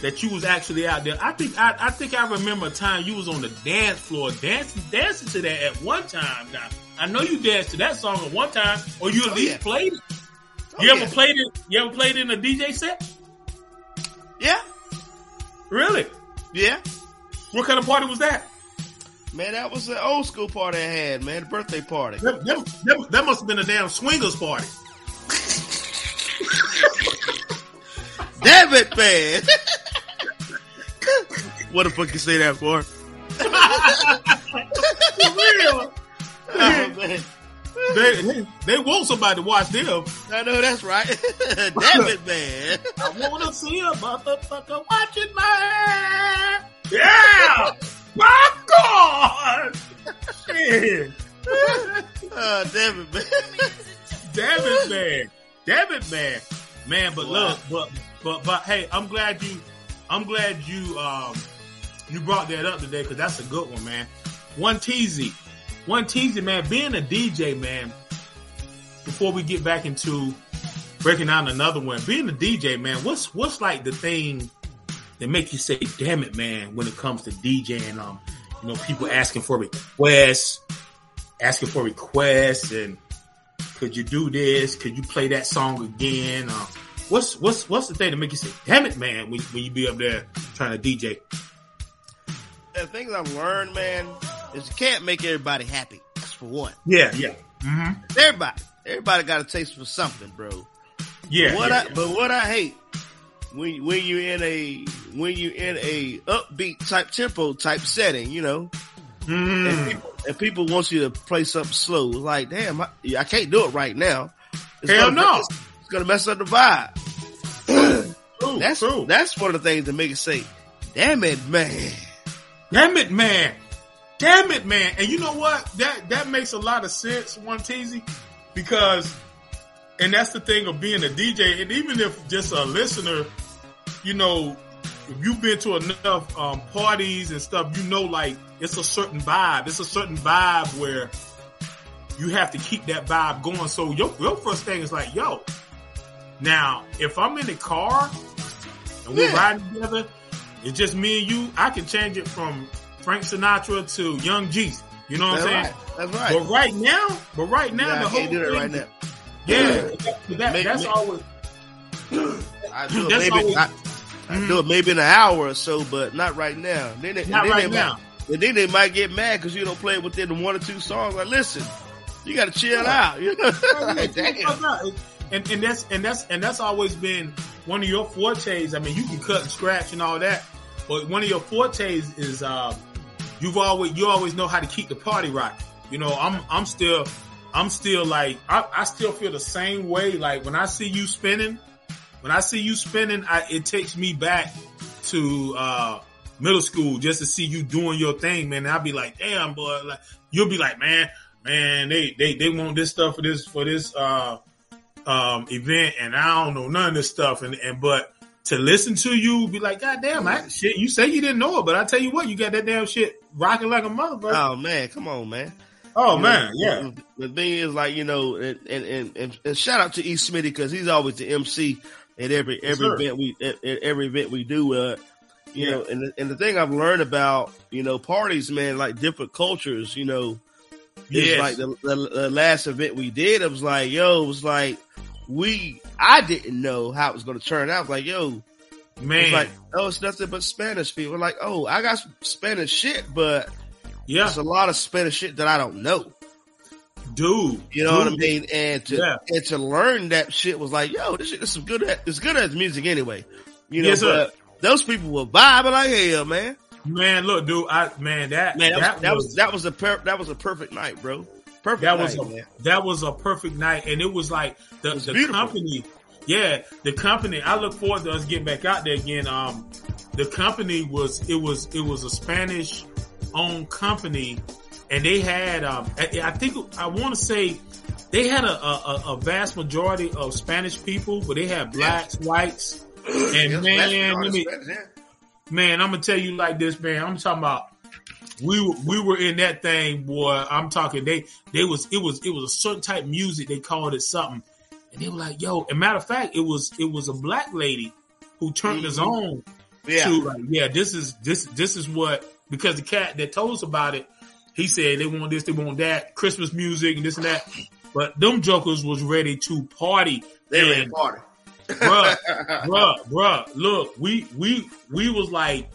that you was actually out there? I think, I, I think I remember a time you was on the dance floor dancing, dancing to that at one time. Now, I know you danced to that song at one time, or you at Oh, least yeah. played it. Oh, You yeah. ever played it? You ever played it in a DJ set? Yeah, Really? yeah. What kind of party was that? Man, that was the old school party I had, man. The birthday party. That, that, that- that must have been a damn swingers party. Damn it, man. what the fuck you say that for? For real. Oh, man. They, they, want somebody to watch them. I know that's right. Damn it, man. I wanna see a motherfucker watching my. Yeah! My God! Shit. Oh, damn it, man. Damn it, man. Damn it, man. Man, but Wow. look, but, but, but, hey, I'm glad you, I'm glad you, um, you brought that up today because that's a good one, man. One teasy, one teasy, man. Being a DJ, man. Before we get back into breaking down another one, being a DJ, man. What's what's like the thing that make you say, "Damn it, man"? When it comes to DJing, um, you know, people asking for requests, asking for requests, and could you do this? Could you play that song again? Uh, what's what's what's the thing that make you say, "Damn it, man"? When, when you be up there trying to DJ. The things I've learned, man, is you can't make everybody happy. That's for one. Yeah, yeah, mm-hmm. Everybody. Everybody got a taste for something, bro. yeah. what yeah, I, but what I hate when when you in a when you in a upbeat type tempo type setting, you know. Mm. and, people, and people want you to play something slow. Like, damn, I, I can't do it right now. It's Hell gonna, no. It's, it's gonna mess up the vibe. True, That's true. that's one of the things that make it say, "Damn it, man." Damn it, man. Damn it, man. And you know what? That that makes a lot of sense, one teasy, because and that's the thing of being a DJ, and even if just a listener, you know, if you've been to enough um, parties and stuff, you know, like it's a certain vibe. It's a certain vibe where you have to keep that vibe going. So your your first thing is like, yo, now if I'm in the car and we're Yeah. riding together, it's just me and you. I can change it from Frank Sinatra to Young Jeezy. You know what That's I'm right. saying? That's right. But right now, but right now, Yeah, the whole can't do that thing- right now. Yeah, that, that- that's make- always. I do it maybe always- I, I do it maybe in an hour or so, but not right now. Then they, Not then right they now. Might, and then they might get mad because you don't play it within one or two songs. Like, listen, you got to chill out. You know? Like, damn. And, and that's and that's and that's always been one of your fortes. I mean, you can cut and scratch and all that, but one of your fortes is um, you've always you always know how to keep the party rocking. You know, I'm I'm still I'm still like I, I still feel the same way. Like when I see you spinning, when I see you spinning, I, it takes me back to uh, middle school just to see you doing your thing, man. And I'll be like, damn, boy, like you'll be like, man, man, they they they want this stuff for this for this uh um event, and I don't know none of this stuff, and and but to listen to you be like, God damn, shit, you say you didn't know it, but I tell you what, you got that damn shit rocking like a motherfucker. Oh man, come on, man. Oh You man, know, yeah. The, the thing is, like you know, and and and, and, shout out to E. Smitty because he's always the MC at every every sir. event we at, at every event we do. Uh, you Yeah. know, and the, and the thing I've learned about you know parties, man, like different cultures, you know, Yes. like the, the the last event we did. It was like, yo, it was like we I didn't know how it was going to turn out. Like, yo, man, like, oh, it's nothing but Spanish people. Like, oh, I got some Spanish shit, but yeah, there's a lot of Spanish shit that I don't know. dude. You know what I dude. mean? And to Yeah. and to learn that shit was like, yo, this shit is some good. At, it's good as music anyway. You know, Yes, but those people were vibing like hell, man. Man, look, dude, I man that Man, that, that, was, that was was that was a per, that was a perfect night, bro. Perfect that night, was a, man. that was a perfect night, and it was like the was the beautiful. company. Yeah, the company. I look forward to us getting back out there again. Um, the company was it was it was a Spanish owned company, and they had um I, think I want to say they had a, a a vast majority of Spanish people, but they had blacks, whites, and man, let me, Spanish, yeah. man, I'm gonna tell you like this, man. I'm talking about we were we were in that thing, boy. I'm talking they they was it was it was a certain type of music. They called it something, and they were like, "Yo." And matter of fact, it was it was a black lady who turned us on Yeah. to like, yeah, this is this this is what because the cat that told us about it, he said they want this, they want that, Christmas music and this and that. But them jokers was ready to party. They were And- in party. bruh, bruh, bruh, look, we we we was like,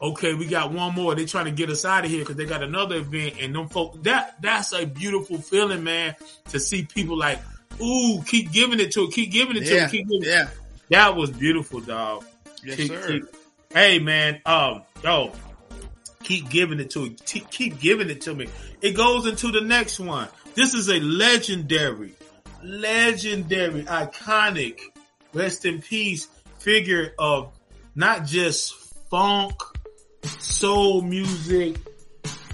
okay, we got one more. They trying to get us out of here because they got another event, and them folk that that's a beautiful feeling, man, to see people like, ooh, keep giving it to it, keep giving it to Yeah. it, keep giving it. Yeah. That was beautiful, dog. Yes, Keep- sir. keep- hey, man, um, oh, keep giving it to keep giving it to me. It goes into the next one. This is a legendary, legendary, iconic, rest in peace figure of not just funk, soul music.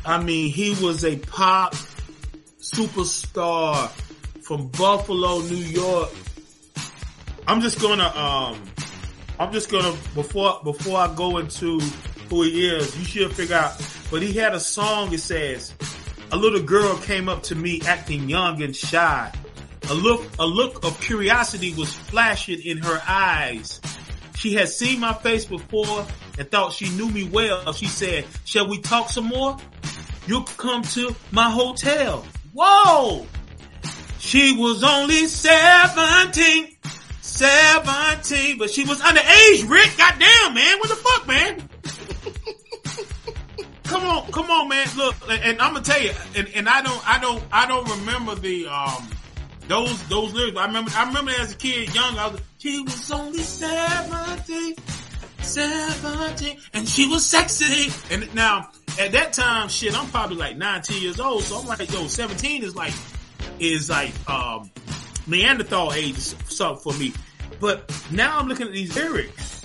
I mean, he was a pop superstar from Buffalo, New York. I'm just gonna, um, I'm just gonna before before I go into he is, you should figure out. But he had a song. It says, "A little girl came up to me acting young and shy. A look, a look of curiosity was flashing in her eyes. She had seen my face before and thought she knew me well. She said, "Shall we talk some more? You'll come to my hotel." Whoa! She was only 17. 17, but she was underage, Rick. Goddamn, man. What the fuck, man? Come on, come on, man. Look, and, I'm gonna tell you, and, and I don't, I don't, I don't remember the, um, those, those lyrics. I remember, I remember as a kid, young, I was, she was only 17, 17, and she was sexy. And now, at that time, shit, I'm probably like 19 years old, so I'm like, yo, 17 is like, is like, um, Neanderthal age something for me. But now I'm looking at these lyrics.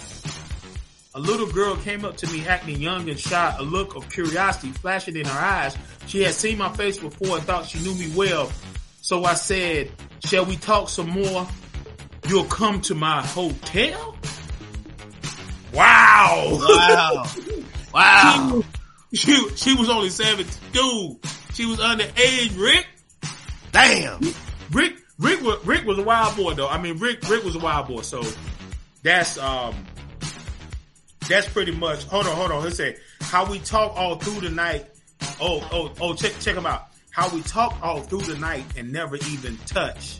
A little girl came up to me acting young and shy, a look of curiosity flashing in her eyes. She had seen my face before and thought she knew me well. So I said, shall we talk some more? You'll come to my hotel? Wow. Wow. wow. She, she was only 17. Dude, she was underage, Rick. Damn. Rick Rick was Rick was a wild boy though. I mean Rick Rick was a wild boy. So that's um that's pretty much hold on, hold on. He said how we talk all through the night. Oh, oh, oh, check check them out. How we talk all through the night and never even touch.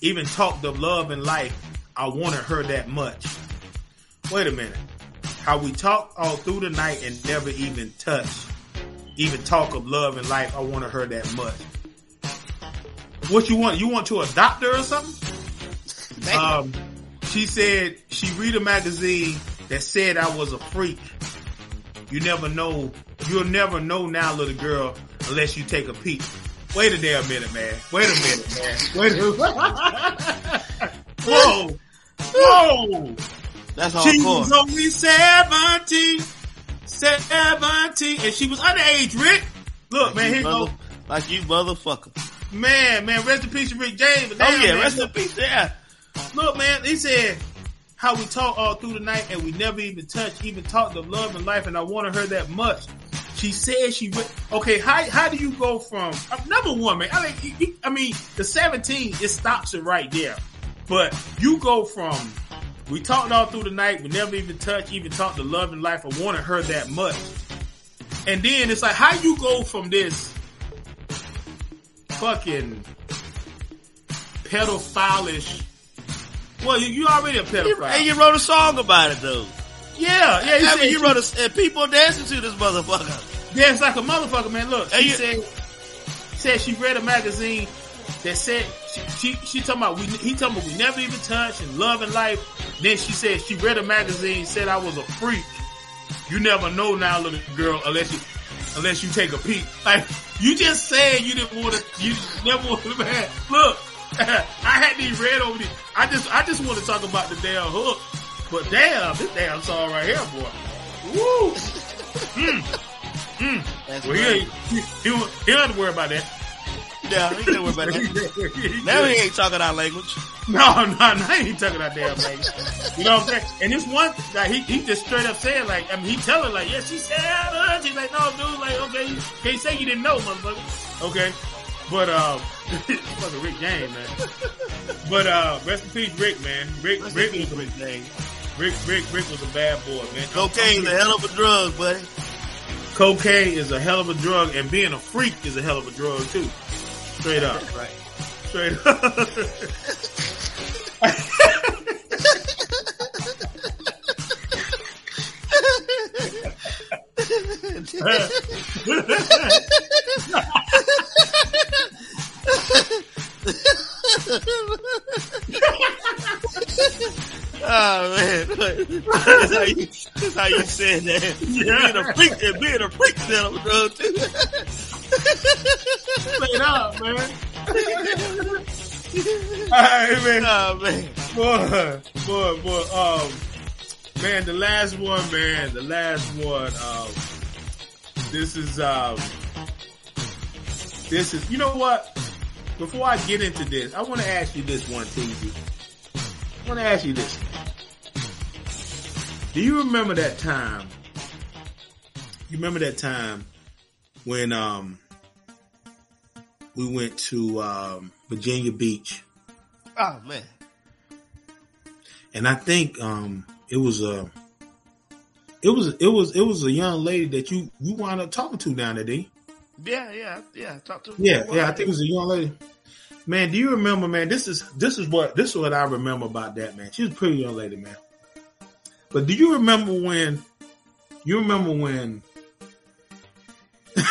Even talk of love and life. I wanted her that much. Wait a minute. How we talk all through the night and never even touch. Even talk of love and life. I wanted her that much. What you want? You want to adopt her or something? Um, she said she read a magazine that said I was a freak. You never know. You'll never know now, little girl, unless you take a peek. Wait a damn minute, man. Wait a minute, man. Wait a minute. Whoa. Whoa. That's all. She was only 17. 17. And she was underage, Rick. Look, man, here you go. like you motherfucker. Man, man, rest in peace, Rick James. Oh yeah, man, rest in peace. Yeah. look, man, he said how we talked all through the night and we never even touched, even talked of love and life, and I wanted her that much. She said she re- okay. How how do you go from number one, man? I mean, you- I mean, the seventeen it stops it right there, but you go from we talked all through the night, we never even touched, even talked of love and life. I wanted her that much, and then it's like how you go from this fucking pedophilish. Well, you, you already a pedophile. And you wrote a song about it though. yeah, yeah. He I said mean, you wrote a, and people dancing to this motherfucker. Yeah, it's like a motherfucker, man. Look, she you- said said she read a magazine that said she she, she talking about we he talking about we never even touched and love and life. Then she said she read a magazine said I was a freak. You never know now, little girl, unless you unless you take a peek. Like you just said you didn't want to. You never want to. Man, look, I had these read over these. I just I just want to talk about the damn hook. But damn, this damn song right here, boy. Woo! That's Well, he he, he, he don't have to worry about that. Yeah, he can't worry about that. Now he ain't talking our language. no, no, no, he ain't talking that damn language. You know what I'm saying? And this one, like, he, he just straight up saying, like, I mean, he tell her, like, yeah, she said, uh, she's like, no, dude, like, okay, you can't say you didn't know, motherfucker. Okay. But, um, fucking Rick James, man. But, uh, rest in peace, Rick, man. Rick, What's Rick, the was, Rick name? Rick, Rick, Rick was a bad boy, man. Cocaine's a hell of a drug, buddy. Cocaine is a hell of a drug, and being a freak is a hell of a drug, too. Straight up. Right. Straight up. Oh man, that's how you, that's how you said that. Yeah. Being a freak, and being a freak is a hell of a drug too. Straight up, man. Alright, man. Oh man, Boy, boy, boy, um, man, the last one, man, the last one, um, this is, um, this is, you know what? Before I get into this, I want to ask you this one, TZ. I want to ask you this. Do you remember that time? You remember that time when, um, we went to, um, Virginia Beach oh man, and I think um it was a it was it was it was a young lady that you you wound up talking to down there, D. yeah, yeah, yeah. Talk to. Yeah, yeah, I think it was a young lady. Man, do you remember, man? This is this is what this is what I remember about that man. She was a pretty young lady, man. But do you remember when? You remember when? do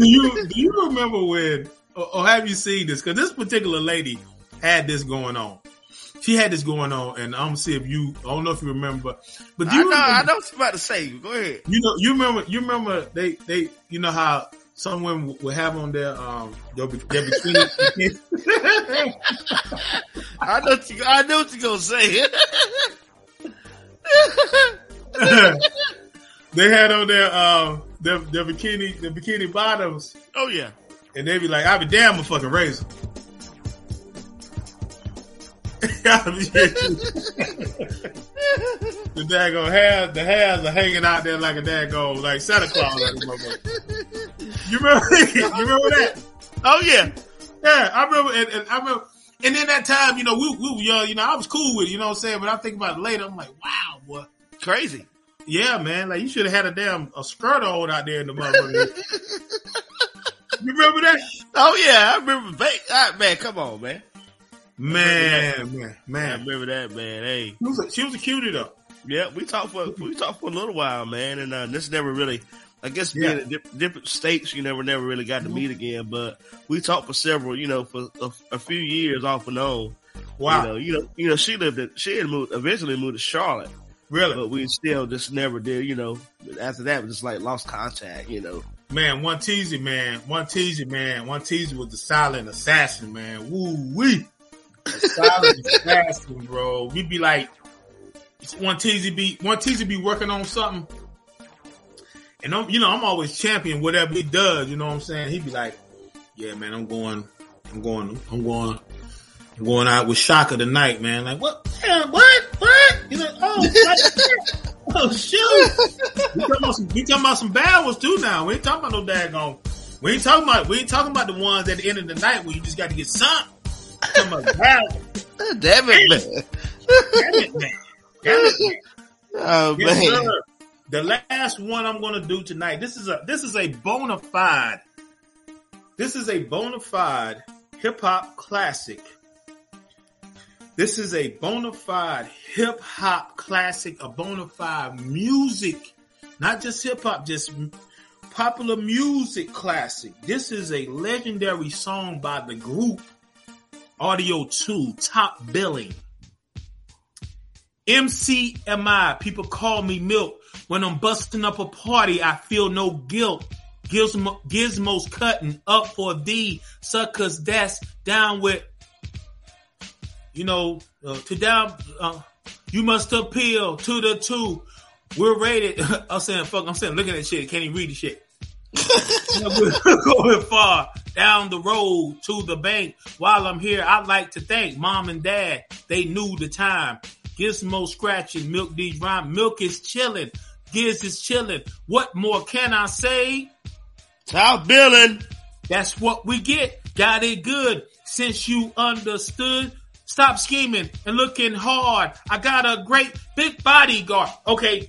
you do you remember when? Or, or have you seen this? Because this particular lady had this going on. She had this going on, and I'm gonna see if you. I don't know if you remember, but do I you know, remember? I know what you're about to say. Go ahead. You know, you remember, you remember they, they, you know how some women will have on their, um, their, their bikini. I know, you, I know what you're gonna say. they had on their, um, their, their bikini, their bikini bottoms, oh yeah, and they'd be like, "I'll be damn a fucking razor." The daggone hair, the hairs are hanging out there like a daggone, like Santa Claus. Like you remember? you remember that? oh yeah. Yeah, I remember, and, and I remember, and then that time, you know, we, we were young, you know, I was cool with it, you know what I'm saying? But I think about it later, I'm like, wow, boy. Crazy. Yeah, man, like you should have had a damn, a skirt on out there in the motherfucker. you remember that? Oh yeah, I remember. Ba- ah, man, come on, man. Man, man, man. I remember that, man. Hey, She was a, she was a cutie though. yeah, we talked for we talked for a little while, man, and uh, this never really. I guess Yeah. being in di- different states, you never never really got to meet again. But we talked for several, you know, for a, a few years off and on. Wow. You know, you know, you know, she lived in, she had moved, eventually moved to Charlotte, Really? but we still just never did, you know, after that, we just like lost contact, you know. Man, one teasy, man. One teasy, man. One teasy was the silent assassin, man. Woo wee. Silent assassin, bro. We'd be like, one teasy be, one teasy be working on something. And I'm, you know, I'm always champion whatever he does. You know what I'm saying? He'd be like, "Yeah, man, I'm going, I'm going, I'm going, I'm going out with Shaka tonight, man." Like, what? Yeah, what? What? You like, oh, what? oh, shoot! We talking, about some, talking about some bad ones too now. We ain't talking about no daggone. We ain't talking about. We ain't talking about the ones at the end of the night where you just got to get some. About bad ones. Damn it, man. Damn it, man. Damn it, man. Oh Yes, man. sir. The last one I'm going to do tonight. This is a this is a bona fide. This is a bona fide hip hop classic. This is a bona fide hip hop classic, a bona fide music, not just hip hop, just popular music classic. This is a legendary song by the group Audio Two, Top Billin'. MCMI, people call me milk. When I'm busting up a party, I feel no guilt. Gizmo, gizmos cutting up for thee, suckers that's down with, you know, uh, to down, uh, you must appeal to the two. We're rated. I'm saying, fuck, I'm saying, look at that shit. Can't even read the shit. We're going far down the road to the bank. While I'm here, I'd like to thank mom and dad. They knew the time. Gizmo scratching, milk these rhyme. Milk is chilling. Giz is chilling. What more can I say? Top billing. That's what we get. Got it good. Since you understood, stop scheming and looking hard. I got a great big bodyguard. Okay.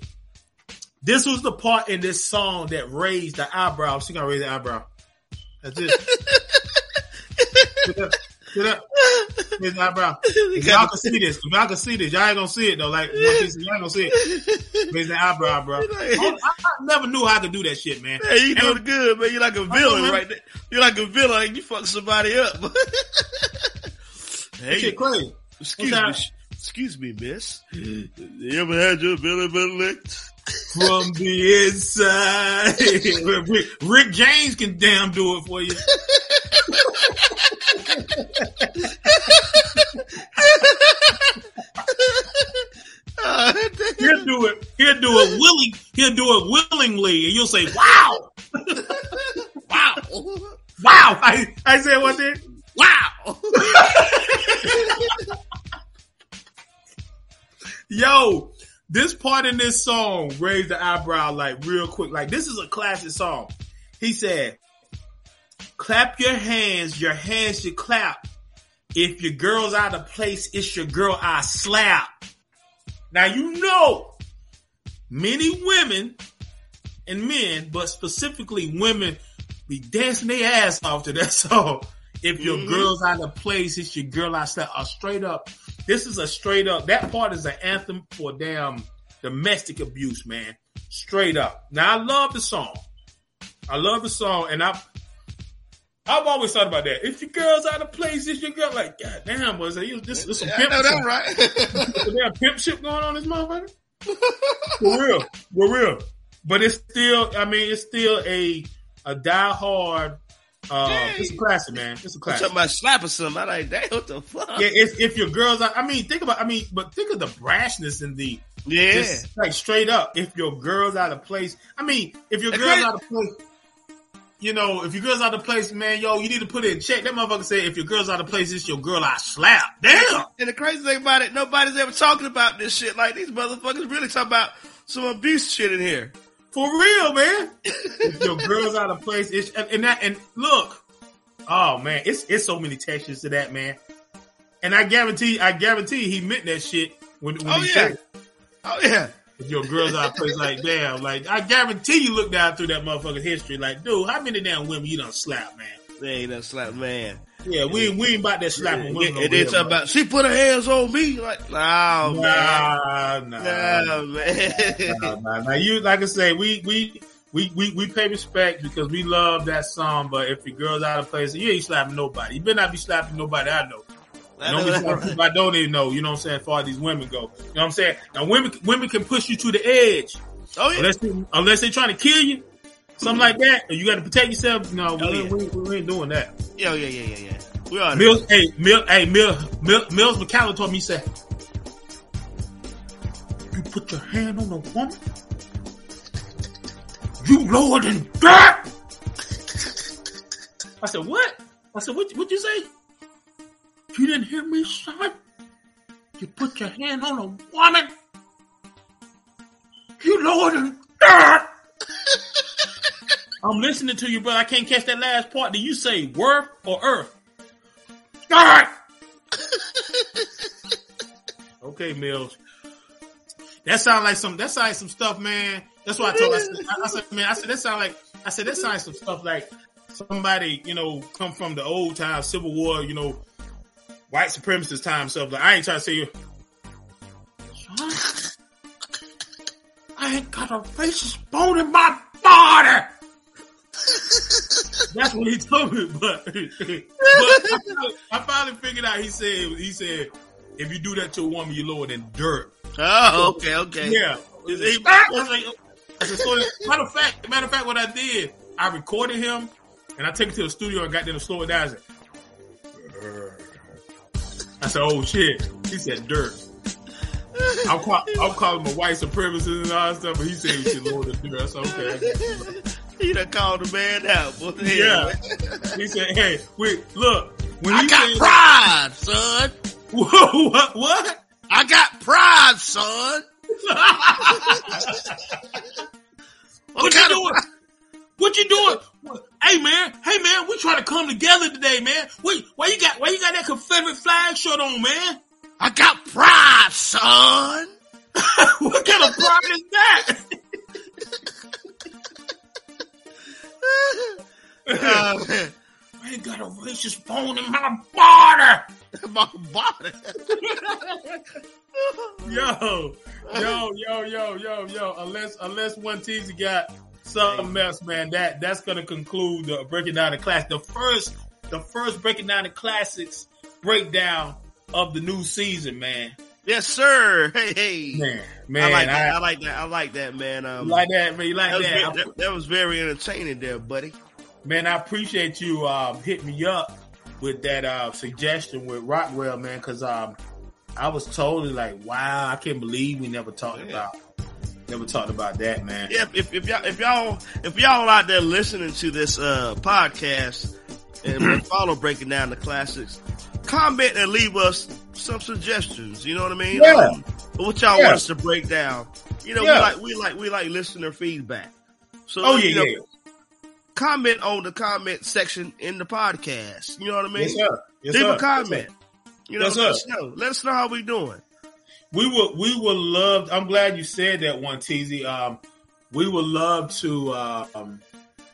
This was the part in this song that raised the eyebrow. She gonna raise the eyebrow. That's it. Sit up. Sit up. Eyebrow. If y'all can see this. If y'all can see this. Y'all ain't gonna see it though. Like, one piece y'all ain't gonna see it. Raise the eyebrow, bro. I, I never knew how I could do that shit, man. Hey, you doing good, man. You're like a villain right there. You're like a villain. You fuck somebody up. hey, Shit crazy. excuse me. That? sh- Excuse me, miss. You ever had your belly button licked? from the inside. Rick, Rick James can damn do it for you. Oh, He'll do it. He'll do it willing. He'll do it willingly, and you'll say, "Wow, wow. wow!" I, I said what there. Wow. Yo, this part in this song raised the eyebrow like real quick. Like this is a classic song. He said, "Clap your hands. Your hands should clap. If your girl's out of place, it's your girl I slap." Now you know, many women and men, but specifically women, be dancing their ass off to that song. If your Mhm. girl's out of place, it's your girl I slap. A straight up this is a straight up. That part is an anthem for damn domestic abuse, man. Straight up. Now I love the song. I love the song, and I. I've always thought about that. If your girl's out of place, it's your girl. Like, god damn, was it? This, this some I pimp, know that right. damn pimp shit going on this motherfucker. For real, for real. But it's still, I mean, it's still a a die hard. Uh, it's a classic, man. It's a classic. Talking about slapping something. I like, damn, what the fuck? Yeah, if, if your girls, are, I mean, think about, I mean, but think of the brashness in the Yeah. just like straight up. If your girl's out of place, I mean, if your girl's out of place, you know, if your girl's out of place, man, yo, you need to put it in check. That motherfucker said, if your girl's out of place, it's your girl I slap. Damn. And the crazy thing about it, nobody's ever talking about this shit. Like these motherfuckers really talking about some abuse shit in here. For real, man. if your girl's out of place, it's, and, that, and look, oh man, it's, it's so many textures to that, man. And I guarantee, I guarantee he meant that shit when, when Oh he yeah. said. Oh yeah. If your girl's out of place, like damn, like I guarantee you look down through that motherfucker's history, like dude, how many damn women you done slap, man? They ain't that slap man. Yeah, we ain't, we ain't about that slapping And women. here, talking bro. about she put her hands on me. Like, nah, man. nah, nah, Nah, man. nah, nah. Now you, like I say, we we. We, we, we pay respect because we love that song, but if your girl's out of place, you ain't slapping nobody. You better not be slapping nobody I know. I don't know be right. people I don't even know. You know what I'm saying? As far as these women go, you know what I'm saying? Now women women can push you to the edge Oh yeah. unless they, unless they trying to kill you, something like that. And you got to protect yourself. No, we, Oh, yeah. ain't- we, we ain't doing that. Yeah, yeah, yeah, yeah, yeah. We are. Mills, hey, Mill, hey, Mill, Mill, Mills McCallum told me, he said, you put your hand on a woman, You lower than that." I said, what? I said, what, what'd you say? You didn't hear me, son? You put your hand on a woman? You lower than. I'm listening to you, but I can't catch that last part. Do you say worth or earth? Dirt. okay, Mills. That sounds like some. That sounds like some stuff, man. That's what I told. I said, I said, man. I said that sounds like. I said that sounds like some stuff like somebody, you know, come from the old time, Civil War, you know, white supremacist time stuff. Like I ain't trying to say you. I ain't got a racist bone in my body. That's what he told me, but, but I, finally, I finally figured out. He said, he said, if you do that to a woman, you're lower than dirt. Oh, okay, okay. Yeah. Was like, so, matter of fact, matter of fact, what I did, I recorded him and I took it to the studio and got them to slow it down. I said, oh shit. He said dirt. I'm, call, I'm calling him a white supremacist and all that stuff, but he said he should lower the dirt. I said, okay. He done called the man out. Boy. Yeah. he said, hey, wait, look. When I got said- pride, son. Whoa, what? What? I got pride, son. What you doing? What you doing? Hey man, hey man, we trying to come together today, man. Wait, why you got why you got that Confederate flag shirt on, man? I got pride, son. what kind of pride is that? Oh. I ain't got a racist bone in my body. My body. Yo, yo, yo, yo, yo, yo. Unless unless one teaser got something else, man, that that's gonna conclude the breaking down the class. The first the first breaking down the classics breakdown of the new season, man. Yes, sir. Hey, hey. Man, man, I like I, that. I, like that. I like that, man. Um, you like that, man. You like that, was that. very, that, that was very entertaining there, buddy. man, I appreciate you um, hitting me up with that uh, suggestion with Rockwell, man, because um, I was totally like, wow, I can't believe we never talked Yeah. about never talked about that, man. Yeah, if, if y'all if y'all if y'all out there listening to this uh podcast and follow breaking down the classics, comment and leave us some suggestions. You know what I mean? Yeah. Um, what y'all Yeah. want us to break down? You know, Yeah. we like we like we like listener feedback. So Oh yeah, know, yeah. comment on the comment section in the podcast. You know what I mean? Yes, sir. Yes, Leave sir. a comment. You know, Yes, let us know. Let us know how we doing. We will. We will love. I'm glad you said that one, TZ. Um, we would love to. Uh, um,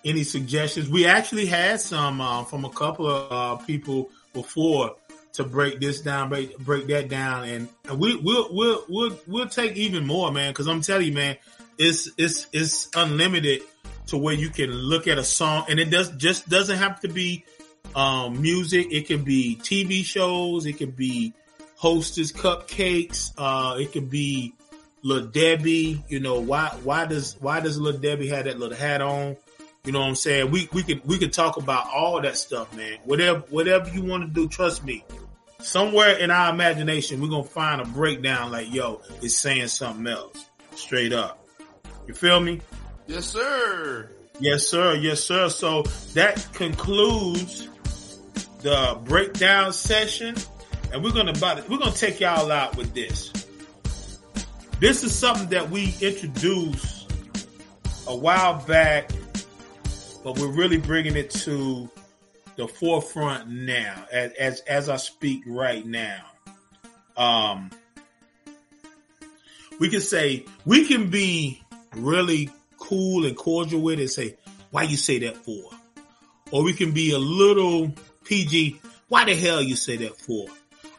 any suggestions? We actually had some uh, from a couple of uh, people before to break this down, break break that down, and, we we'll we'll we'll we'll take even more, man. Because I'm telling you, man, it's it's it's unlimited to where you can look at a song, and it does just doesn't have to be um, music. It can be TV shows. It can be Hostess cupcakes. Uh, it could be Lil Debbie. You know why? Why does why does Lil Debbie have that little hat on? You know what I'm saying? We we could we could talk about all that stuff, man. Whatever whatever you want to do, trust me. Somewhere in our imagination, we're gonna find a breakdown like, yo, it's saying something else. Straight up. You feel me? Yes, sir. Yes, sir. Yes, sir. So that concludes the breakdown session, and we're gonna about it. we're gonna take y'all out with this. This is something that we introduced a while back, but we're really bringing it to the forefront now, as as, as I speak right now. Um, we can say we can be really cool and cordial with it say, why you say that for? Or we can be a little PG, why the hell you say that for?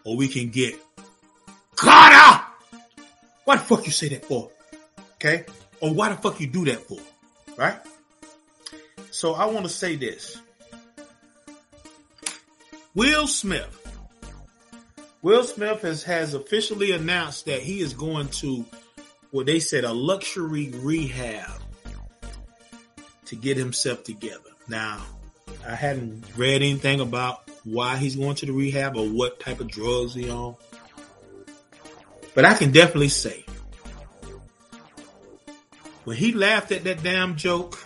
Or we can get, Carter! Why the fuck you say that for? Okay? Or why the fuck you do that for? Right? So I want to say this. Will Smith. Will Smith has, has officially announced that he is going to what they said a luxury rehab to get himself together. Now, I hadn't read anything about why he's going to the rehab or what type of drugs he on. But I can definitely say when he laughed at that damn joke.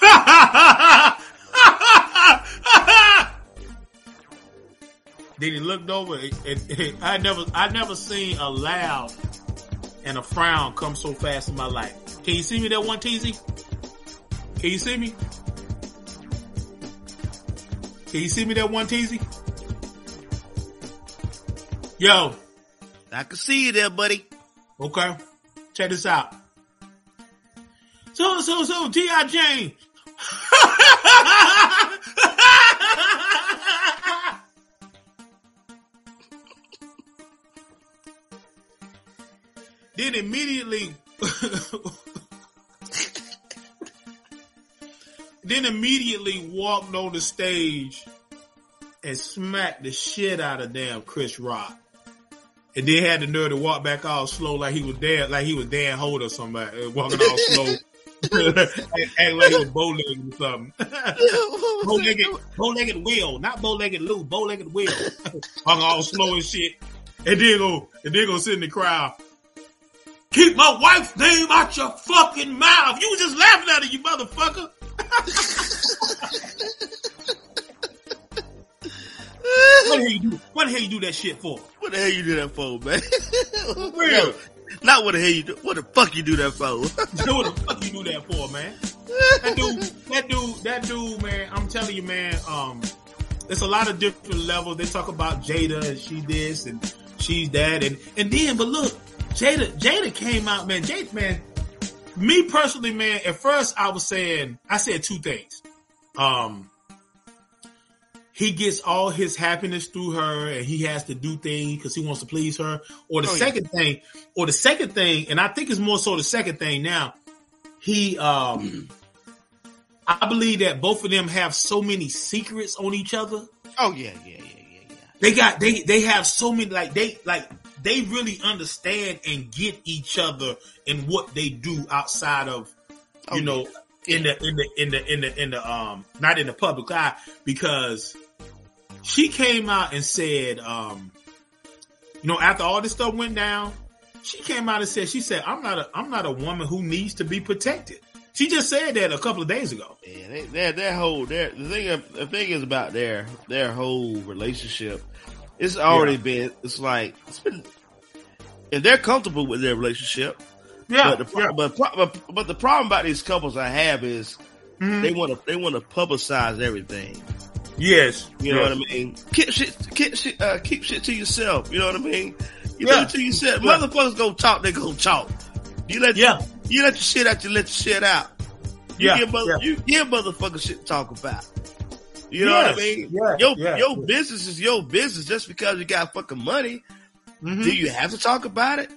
then he looked over and, and I never I never seen a laugh and a frown come so fast in my life. Can you see me that one TZ? Can you see me? Can you see me that one TZ? Yo, I can see you there, buddy. okay. Check this out. So, so, so, T.I. Jane. then immediately, then immediately walked on the stage and smacked the shit out of damn Chris Rock. And then had the nerve to walk back all slow like he was Dan, like he was Dan Holt or somebody, uh, walking all slow. Act like he was bow-legged or something. bow-legged, bow-legged Will, not bow-legged Lou, bow-legged Will. Walking all slow and shit. And then go, and then go sit in the crowd. Keep my wife's name out your fucking mouth. You was just laughing at it, you motherfucker. what the hell you do? What the hell you do that shit for? What the hell you do that for, man? Real. Yo, Not what the hell you do. What the fuck you do that for? what the fuck you do that for, man? That dude, that dude, that dude, man. I'm telling you, man. Um, there's a lot of different levels. They talk about Jada and she this and she's that, and and then, but look, Jada, Jada came out, man. Jada, man. Me personally, man. At first, I was saying, I said two things. Um, he gets all his happiness through her and he has to do things because he wants to please her. Or the Oh, yeah. second thing, or the second thing, and I think it's more so the second thing now, he, um, I believe that both of them have so many secrets on each other. oh yeah, yeah, yeah, yeah, yeah. They got, they, they have so many, like they, like they really understand and get each other and what they do outside of, Oh, you know, in the in the in the in the in the um not in the public eye because she came out and said um you know after all this stuff went down she came out and said she said I'm not a I'm not a woman who needs to be protected. She just said that a couple of days ago. Yeah, they, their their whole their the thing the thing is about their their whole relationship. It's already been. It's like it's been. If they're comfortable with their relationship, Yeah, but the pro- but, pro- but but the problem about these couples I have is Mhm. they want to they want to publicize everything. yes, You know yes. what I mean? Keep shit keep shit uh, keep shit to yourself. You know what I mean? You Yeah. do it to yourself. Yeah. Motherfuckers go talk. They go talk. You let Yeah. you let your shit out. You let your shit out. You Yeah, give mother, yeah. you give motherfuckers shit to talk about. You know what I mean? yeah, your yeah. your business is your business. Just because you got fucking money, Mhm. do you have to talk about it?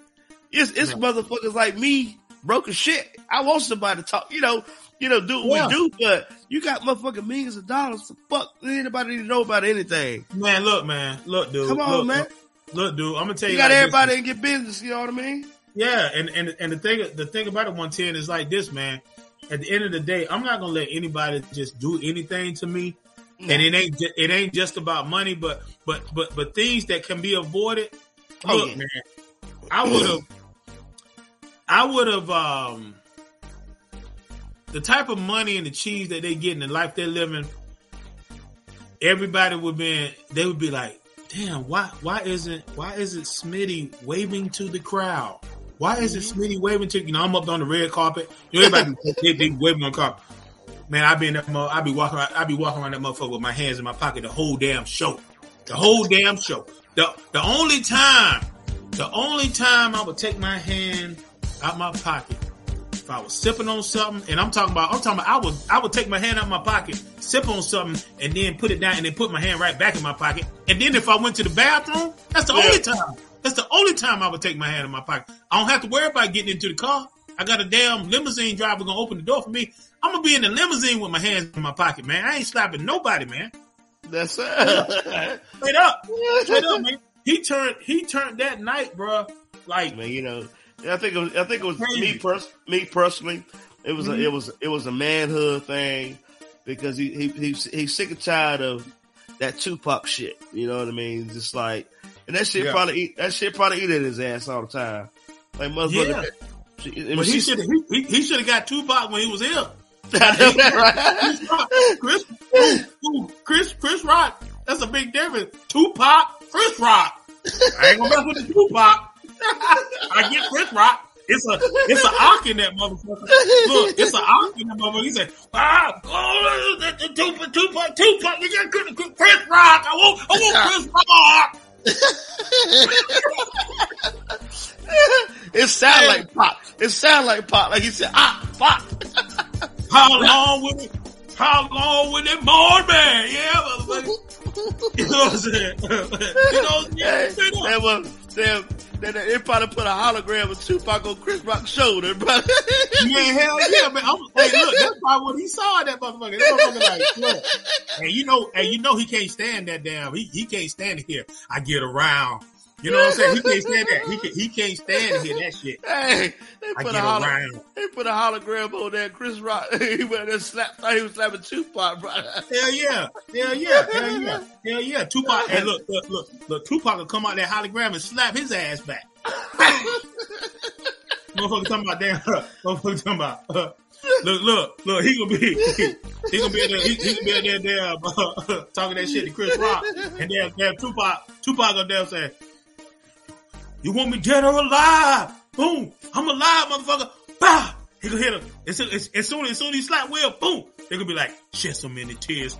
It's it's Yeah. motherfuckers like me, broken shit. I want somebody to talk. You know, you know, do what Yeah. we do. But you got motherfucking millions of dollars. So fuck, anybody need to know about anything. man, look, man, look, dude, Come on, look, man. Look, dude, I'm gonna tell you, You got like everybody in your business. You know what I mean? Yeah, and and and the thing the thing about it, one ten is like this, man. At the end of the day, I'm not gonna let anybody just do anything to me, and it ain't it ain't just about money, but but but but things that can be avoided. Oh, Look, yeah. man, I would have, I would have, um, the type of money and the cheese that they get and the life they're living. Everybody would be, they would be like, damn, why, why isn't, why isn't Smitty waving to the crowd? Why isn't Smitty waving to, you know, I'm up on the red carpet. You know, everybody, they, they waving on the carpet. Man, I be in that, mo- I be walking around, I be walking around that motherfucker with my hands in my pocket the whole damn show. The whole damn show. The, the only time, the only time I would take my hand out my pocket if I was sipping on something, and I'm talking about, I'm talking about, I would, I would take my hand out my pocket, sip on something, and then put it down, and then put my hand right back in my pocket. And then if I went to the bathroom, that's the Yeah. only time. That's the only time I would take my hand in my pocket. I don't have to worry about getting into the car. I got a damn limousine driver gonna open the door for me. I'm gonna be in the limousine with my hands in my pocket, man. I ain't slapping nobody, man. That's it. Straight up, straight up, man. He turned, he turned that night, bruh. Like, man, you know, I think it was, I think it was Crazy. me pers- me personally. It was Mhm. a, it was it was a manhood thing because he he he's, he's sick and tired of that Tupac shit. You know what I mean? Just like, and that shit Yeah. probably eat that shit probably eat at his ass all the time. Like motherfucker, Yeah. But he should he, he, he should have got Tupac when he was here. Right? Chris, Chris, ooh, Chris, Chris Rock. That's a big difference. Tupac, Chris Rock. I ain't gonna mess with the Tupac. I get Chris Rock. It's a it's a arc in that motherfucker. Look, it's a arc in that motherfucker. He said, ah, oh, Tupac, Tupac, Tupac, you got Chris, Chris Rock. I want, I want Chris Rock. it sound like pop. It sound like pop. Like he said, ah, pop. How long will it? How long will it, more man? Yeah, motherfucker. You know what I'm saying? you know what I'm saying? Straight up. That was, damn, they, they probably put a hologram of Tupac on Chris Rock's shoulder, bro. Man, hell yeah, man. I'm, hey, look, that's probably what he saw that motherfucker. That motherfucker like, look. And you know, and you know he can't stand that damn. He he can't stand it here. I get around. You know what I'm saying? He can't stand that. He can, he can't stand to hear that shit. Hey, they put a holo- around. they put a hologram on there. Chris Rock, he went and slapped. Thought he was slapping Tupac, bro. Hell yeah. Hell yeah. Hell yeah. Hell yeah. Tupac, hey, look, look, look, look, Tupac will come out that hologram and slap his ass back. Motherfucker talking about damn, motherfucker talking about, uh, look, look, look, he gonna be, he, gonna be in there, he, he gonna be in there, damn, uh, talking that shit to Chris Rock, and damn, damn, Tupac, Tupac gonna damn say, you want me dead or alive? Boom, I'm alive, motherfucker. Bah! He gonna hit him. As soon as, as soon as soon as he slap Will, boom, they gonna be like, shed so many tears.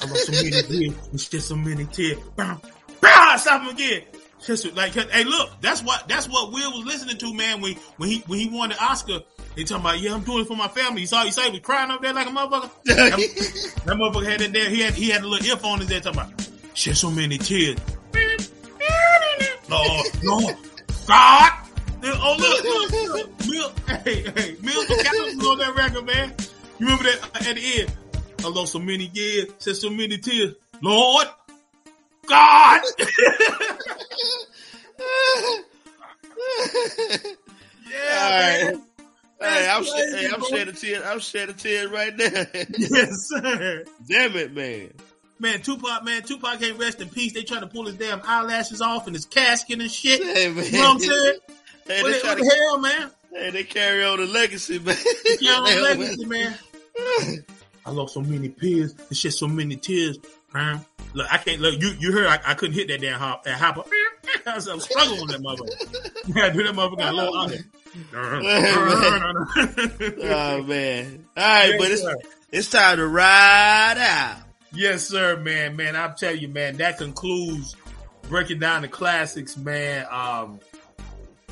I lost so many tears. We shed so many tears. Bah! Bah! Stop him again. Just like, hey, look, that's what that's what Will was listening to, man. When when he when he won the Oscar, he talking about, yeah, I'm doing it for my family. You saw, you saw he was crying up there like a motherfucker. that, that motherfucker had it there. He had he had a little earphone in there talking about, shed so many tears. Mm-hmm. Lord, Lord, God. Oh look, look, look. Mill, hey, hey, Mills McCallum on that record, man. You remember that uh, at the end? I lost so many years, shed so many tears. Lord, God. yeah, right. Hey, I'm, shed- hey, I'm shedding tears. I'm shedding tears right now. Yes, sir. Damn it, man. Man, Tupac, man, Tupac can't rest in peace. They trying to pull his damn eyelashes off and his casket and shit. Hey, man. You know what I'm saying? Hey, What, they, the- what to, the hell, man? hey, they carry on the legacy, man. Yeah, on legacy, man. I lost so many peers and shed so many tears. Huh? Look, I can't look. You you heard I, I couldn't hit that damn hop that hopper. I was struggling with that motherfucker. Yeah, do that motherfucker got a little on it. oh man. All right, but it's it's time to ride out. Yes, sir, man, man. I'll tell you, man, that concludes breaking down the classics, man. Um,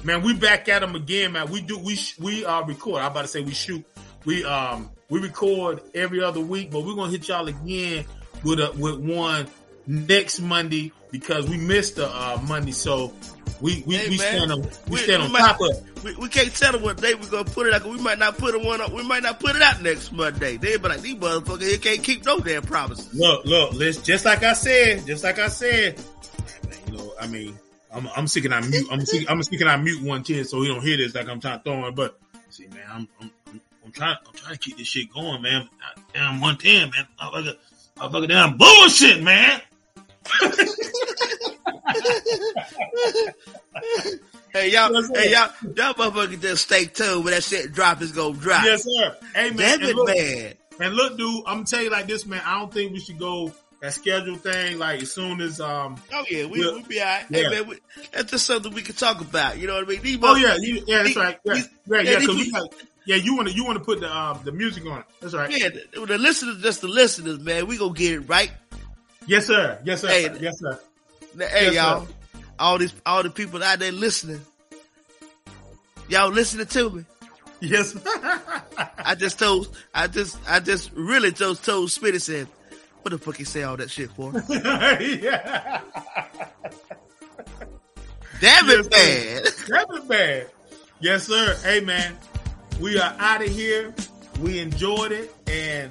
man, we back at them again, man. We do, we, sh- we, uh, record. I'm about to say we shoot. We, um, we record every other week, but we're going to hit y'all again with a, with one next Monday because we missed the, uh, Monday. So we, we, Hey, we stand on, we, We- stand we on might- top of. We, we can't tell them what day we're gonna put it out. 'cause We might not put it one up. We might not put it out next Monday. They be like, these motherfuckers here can't keep no damn promises. Look, look, let's just like I said, just like I said. You know, I mean, I'm I'm sticking on mute. I'm sticking, I'm sticking on mute one kid so he don't hear this like I'm trying to throw him. But see, man, I'm I'm, I'm, I'm trying I'm trying to keep this shit going, man. Damn one ten, man. Motherfucker, motherfucker, damn bullshit, man. Hey y'all, Yes, hey y'all, y'all motherfuckers just stay tuned when that shit drop is gonna drop. Yes, sir. Hey, man. Damn look, man. And look, dude, I'm gonna tell you like this, man. I don't think we should go that schedule thing like as soon as um. Oh yeah, we Yeah. we be alright. Yeah. Hey man, we, that's just something we can talk about. You know what I mean? These Oh yeah, you, yeah, that's right. Yeah, he's- yeah, yeah, yeah. 'cause we yeah, you want to you want to put the um the music on it. That's right. Yeah, the, the listeners, just the listeners, man. We gonna get it right. Yes, sir. Yes, sir. Hey. yes, sir. Now, hey Yes, y'all, all these all the people out there listening, y'all listening to me. Yes. I just told, I just, I just really just told Smitty said, what the fuck he say all that shit for? yeah. Damn Yes, it, man. That was bad. Yes, sir. Hey, man, we are out of here. We enjoyed it, and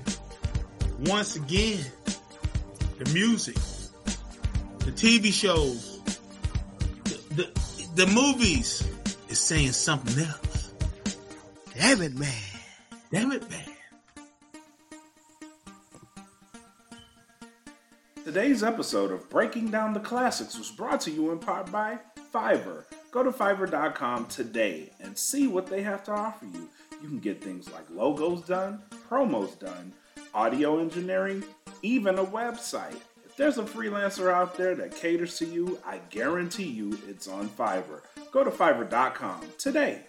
once again, the music, the TV shows, the the, the movies is saying something else. Damn it, man. Damn it, man. Today's episode of Breaking Down the Classics was brought to you in part by Fiverr. Go to Fiverr.com today and see what they have to offer you. You can get things like logos done, promos done, audio engineering, even a website. There's a freelancer out there that caters to you, I guarantee you it's on Fiverr. Go to Fiverr.com today.